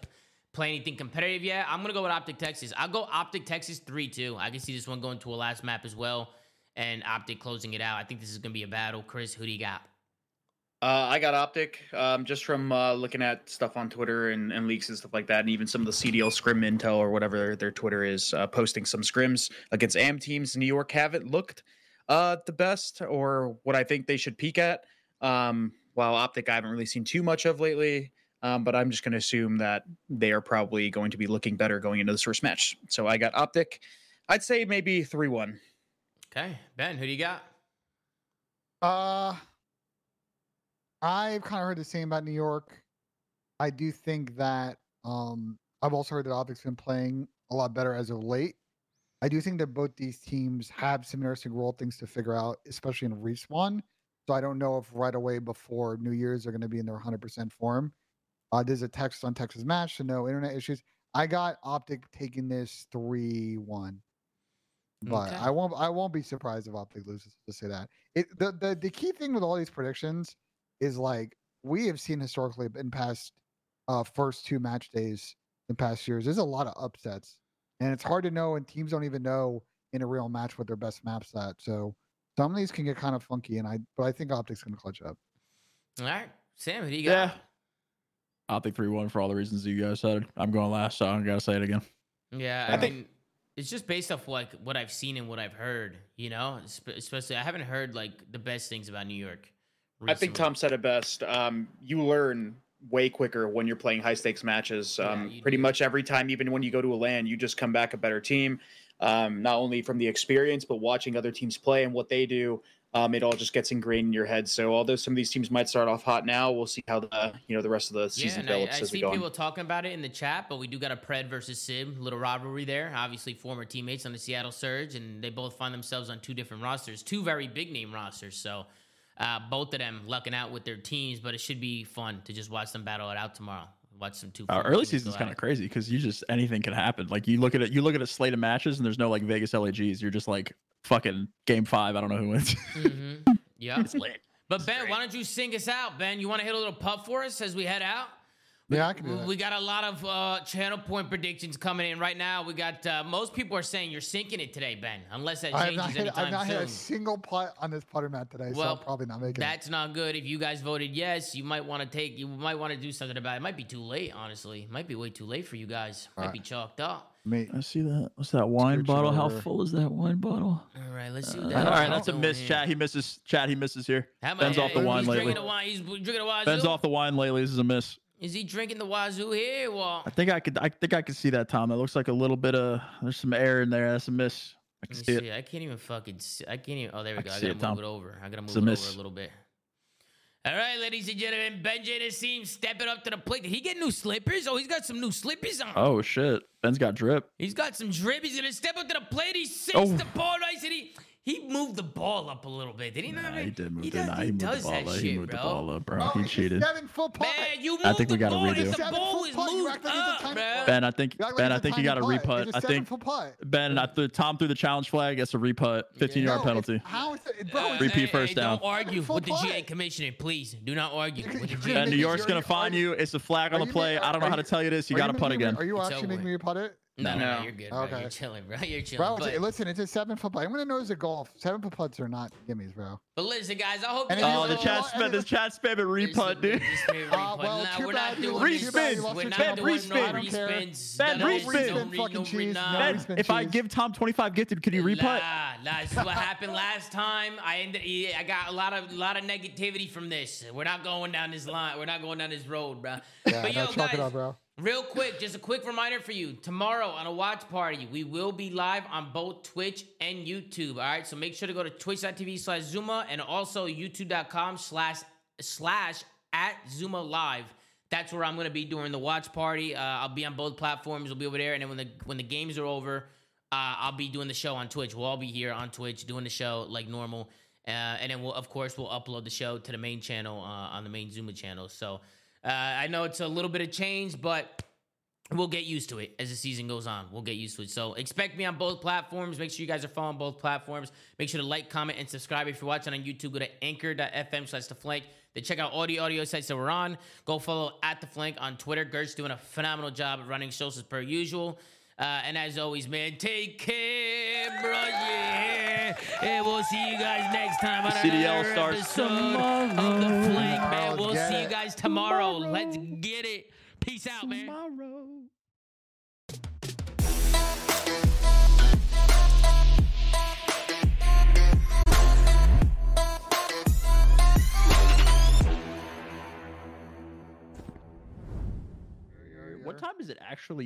play anything competitive yet. I'm gonna go with OpTic Texas. I'll go OpTic Texas three two. I can see this one going to a last map as well, and OpTic closing it out. I think this is gonna be a battle. Chris, who do you got? Uh, I got OpTic um, just from uh, looking at stuff on Twitter and, and leaks and stuff like that, and even some of the CDL scrim intel or whatever their, their Twitter is uh, posting some scrims against AM teams. New York haven't looked uh, the best or what I think they should peak at. Um, while OpTic, I haven't really seen too much of lately, um, but I'm just going to assume that they are probably going to be looking better going into this first match. So I got OpTic. I'd say maybe three one. Okay, Ben, who do you got? Uh, I've kind of heard the same about New York. I do think that um, I've also heard that OpTic's been playing a lot better as of late. I do think that both these teams have some interesting role things to figure out, especially in respawn. So I don't know if right away before New Year's they're going to be in their 100% form. Uh, there's a text on Texas match, so no internet issues. I got OpTic taking this three one, but Okay. I won't. I won't be surprised if OpTic loses. To say that it the, the the key thing with all these predictions is like we have seen historically in past uh first two match days in past years. There's a lot of upsets, and it's hard to know, and teams don't even know in a real match what their best maps at. So some of these can get kind of funky, and I but I think OpTic's going to clutch up. All right, Sam, who do you got? Yeah. OpTic three one for all the reasons you guys said. I'm going last, so I gotta say it again. Yeah, I I, think- mean, it's just based off like what I've seen and what I've heard. You know, especially I haven't heard like the best things about New York. I think. Tom said it best. Um, you learn way quicker when you're playing high stakes matches. Um, you pretty do. much every time, even when you go to a LAN, you just come back a better team. Um, not only from the experience, but watching other teams play and what they do. Um, it all just gets ingrained in your head. So although some of these teams might start off hot now, we'll see how the you know the rest of the season I, develops I as we see go. on. people talking about it in the chat, but we do got a Pred versus Sim little rivalry there. Obviously, former teammates on the Seattle Surge, and they both find themselves on two different rosters, two very big name rosters. So uh, both of them lucking out with their teams, but it should be fun to just watch them battle it out tomorrow. Watch some two. Uh, early season's go kind of crazy because you just anything can happen. Like you look at it, you look at a slate of matches, and there's no like Vegas LAGs. You're just like fucking game five. I don't know who wins. Mm-hmm. Yeah. it's lit. But Ben, why don't you sing us out, Ben? You want to hit a little putt for us as we head out? Yeah, I can do We- that. We got a lot of uh, channel point predictions coming in right now. We got uh, most people are saying you're sinking it today, Ben, unless that I have changes not, hit, I've not soon. hit a single putt on this putter mat today, so Well, I'm probably not making it. That's not good. If you guys voted yes, you might want to take. You might want to do something about it. It might be too late, honestly. It might be way too late for you guys. Might Alright. be chalked up. Me. I see that. What's that wine Scooch bottle? How full is that wine bottle? All right, let's see. Uh, what all the that's a miss. here. Chat. He misses. Chat. He misses here. How much- Ben's off the he's wine drinking lately. a wine. He's drinking a wazoo. Ben's off the wine lately. This is a miss. Is he drinking the wazoo here? Well, I think I could. I think I could see that, Tom. That looks like a little bit of. There's some air in there. That's a miss. I can me see see. it. I can't even fucking. See. I can't even. Oh, there we I go. I gotta it, move Tom. it over. I gotta move it over a little bit. All right, ladies and gentlemen, Benji Nassim stepping up to the plate. Did he get new slippers? Oh, he's got some new slippers on. Oh shit. Ben's got drip. He's got some drip. He's gonna step up to the plate. He sinks Oh. the ball nice, and he he moved the ball up a little bit. Did he not? Nah, he did move He it. does, Nah, he he does the that up. shit, He moved the bro. ball up, bro. Oh, he cheated. Seven foot putt. Man, you moved I think the we gotta redo. The ball is moved act like it's up, tiny bro. putt. Ben, I think You like Ben, it's I a think you got to putt. reput. It's a I seven think. Ben, I threw Tom threw the challenge flag. Gets a reput. 15 Yeah. yard No, penalty. it's- How is it, bro? Uh, Repeat hey, first hey, down. Don't argue with the GA putt. commissioner, please. Do not argue You- with the you- GA. Ben, New York's gonna find you- you. It's a flag on the play. I don't know how to tell you this. You got to making putt again. Are you actually over. making me putt it? No, no, No. you're good, bro. You're chilling, bro. You're chilling. Bro, but, listen, it's a seven foot putt. I'm gonna know it's a golf. Seven foot putts are not gimmies, bro. but listen, guys, I hope And you Oh, the is- chat spam. and The it- chat spam and reput, dude. Uh, well, nah, too we're bad not doing lost- this. too bad Respins. We're not doing points. no I don't care. respins. Ben, No respin. respins, no Respin re- fucking no cheese, no. Ben, if I give Tom 25 gifted, could you reput? Nah, nah, this is what happened last time. I ended. I got a lot of a lot of negativity from this. We're not going down this line. We're not going down this road, bro. Yeah, but yo, no, chalk it guys, up, bro. Real quick, just a quick reminder for you. Tomorrow on a watch party, we will be live on both Twitch and YouTube. All right, so make sure to go to twitch.tv slash ZooMaa and also youtube.com slash slash at ZooMaa Live. That's where I'm gonna be during the watch party. Uh, I'll be on both platforms. We'll be over there, and then when the when the games are over, uh, I'll be doing the show on Twitch. We'll all be here on Twitch doing the show like normal, uh, and then we'll of course we'll upload the show to the main channel uh, on the main ZooMaa channel. So uh, I know it's a little bit of change, but we'll get used to it as the season goes on. We'll get used to it. So expect me on both platforms. Make sure you guys are following both platforms. Make sure to like, comment, and subscribe. If you're watching on YouTube, go to anchor.fm slash the flank. Then check out all the audio sites that we're on. Go follow at the flank on Twitter. Gert's doing a phenomenal job of running shows as per usual. Uh, and as always, man, take care, bro. Yeah. And we'll see you guys next time on CDL another starts episode of the flank, man. Let's We'll get see you it. guys tomorrow. Let's get it. Peace out, man. Tomorrow. What time is it actually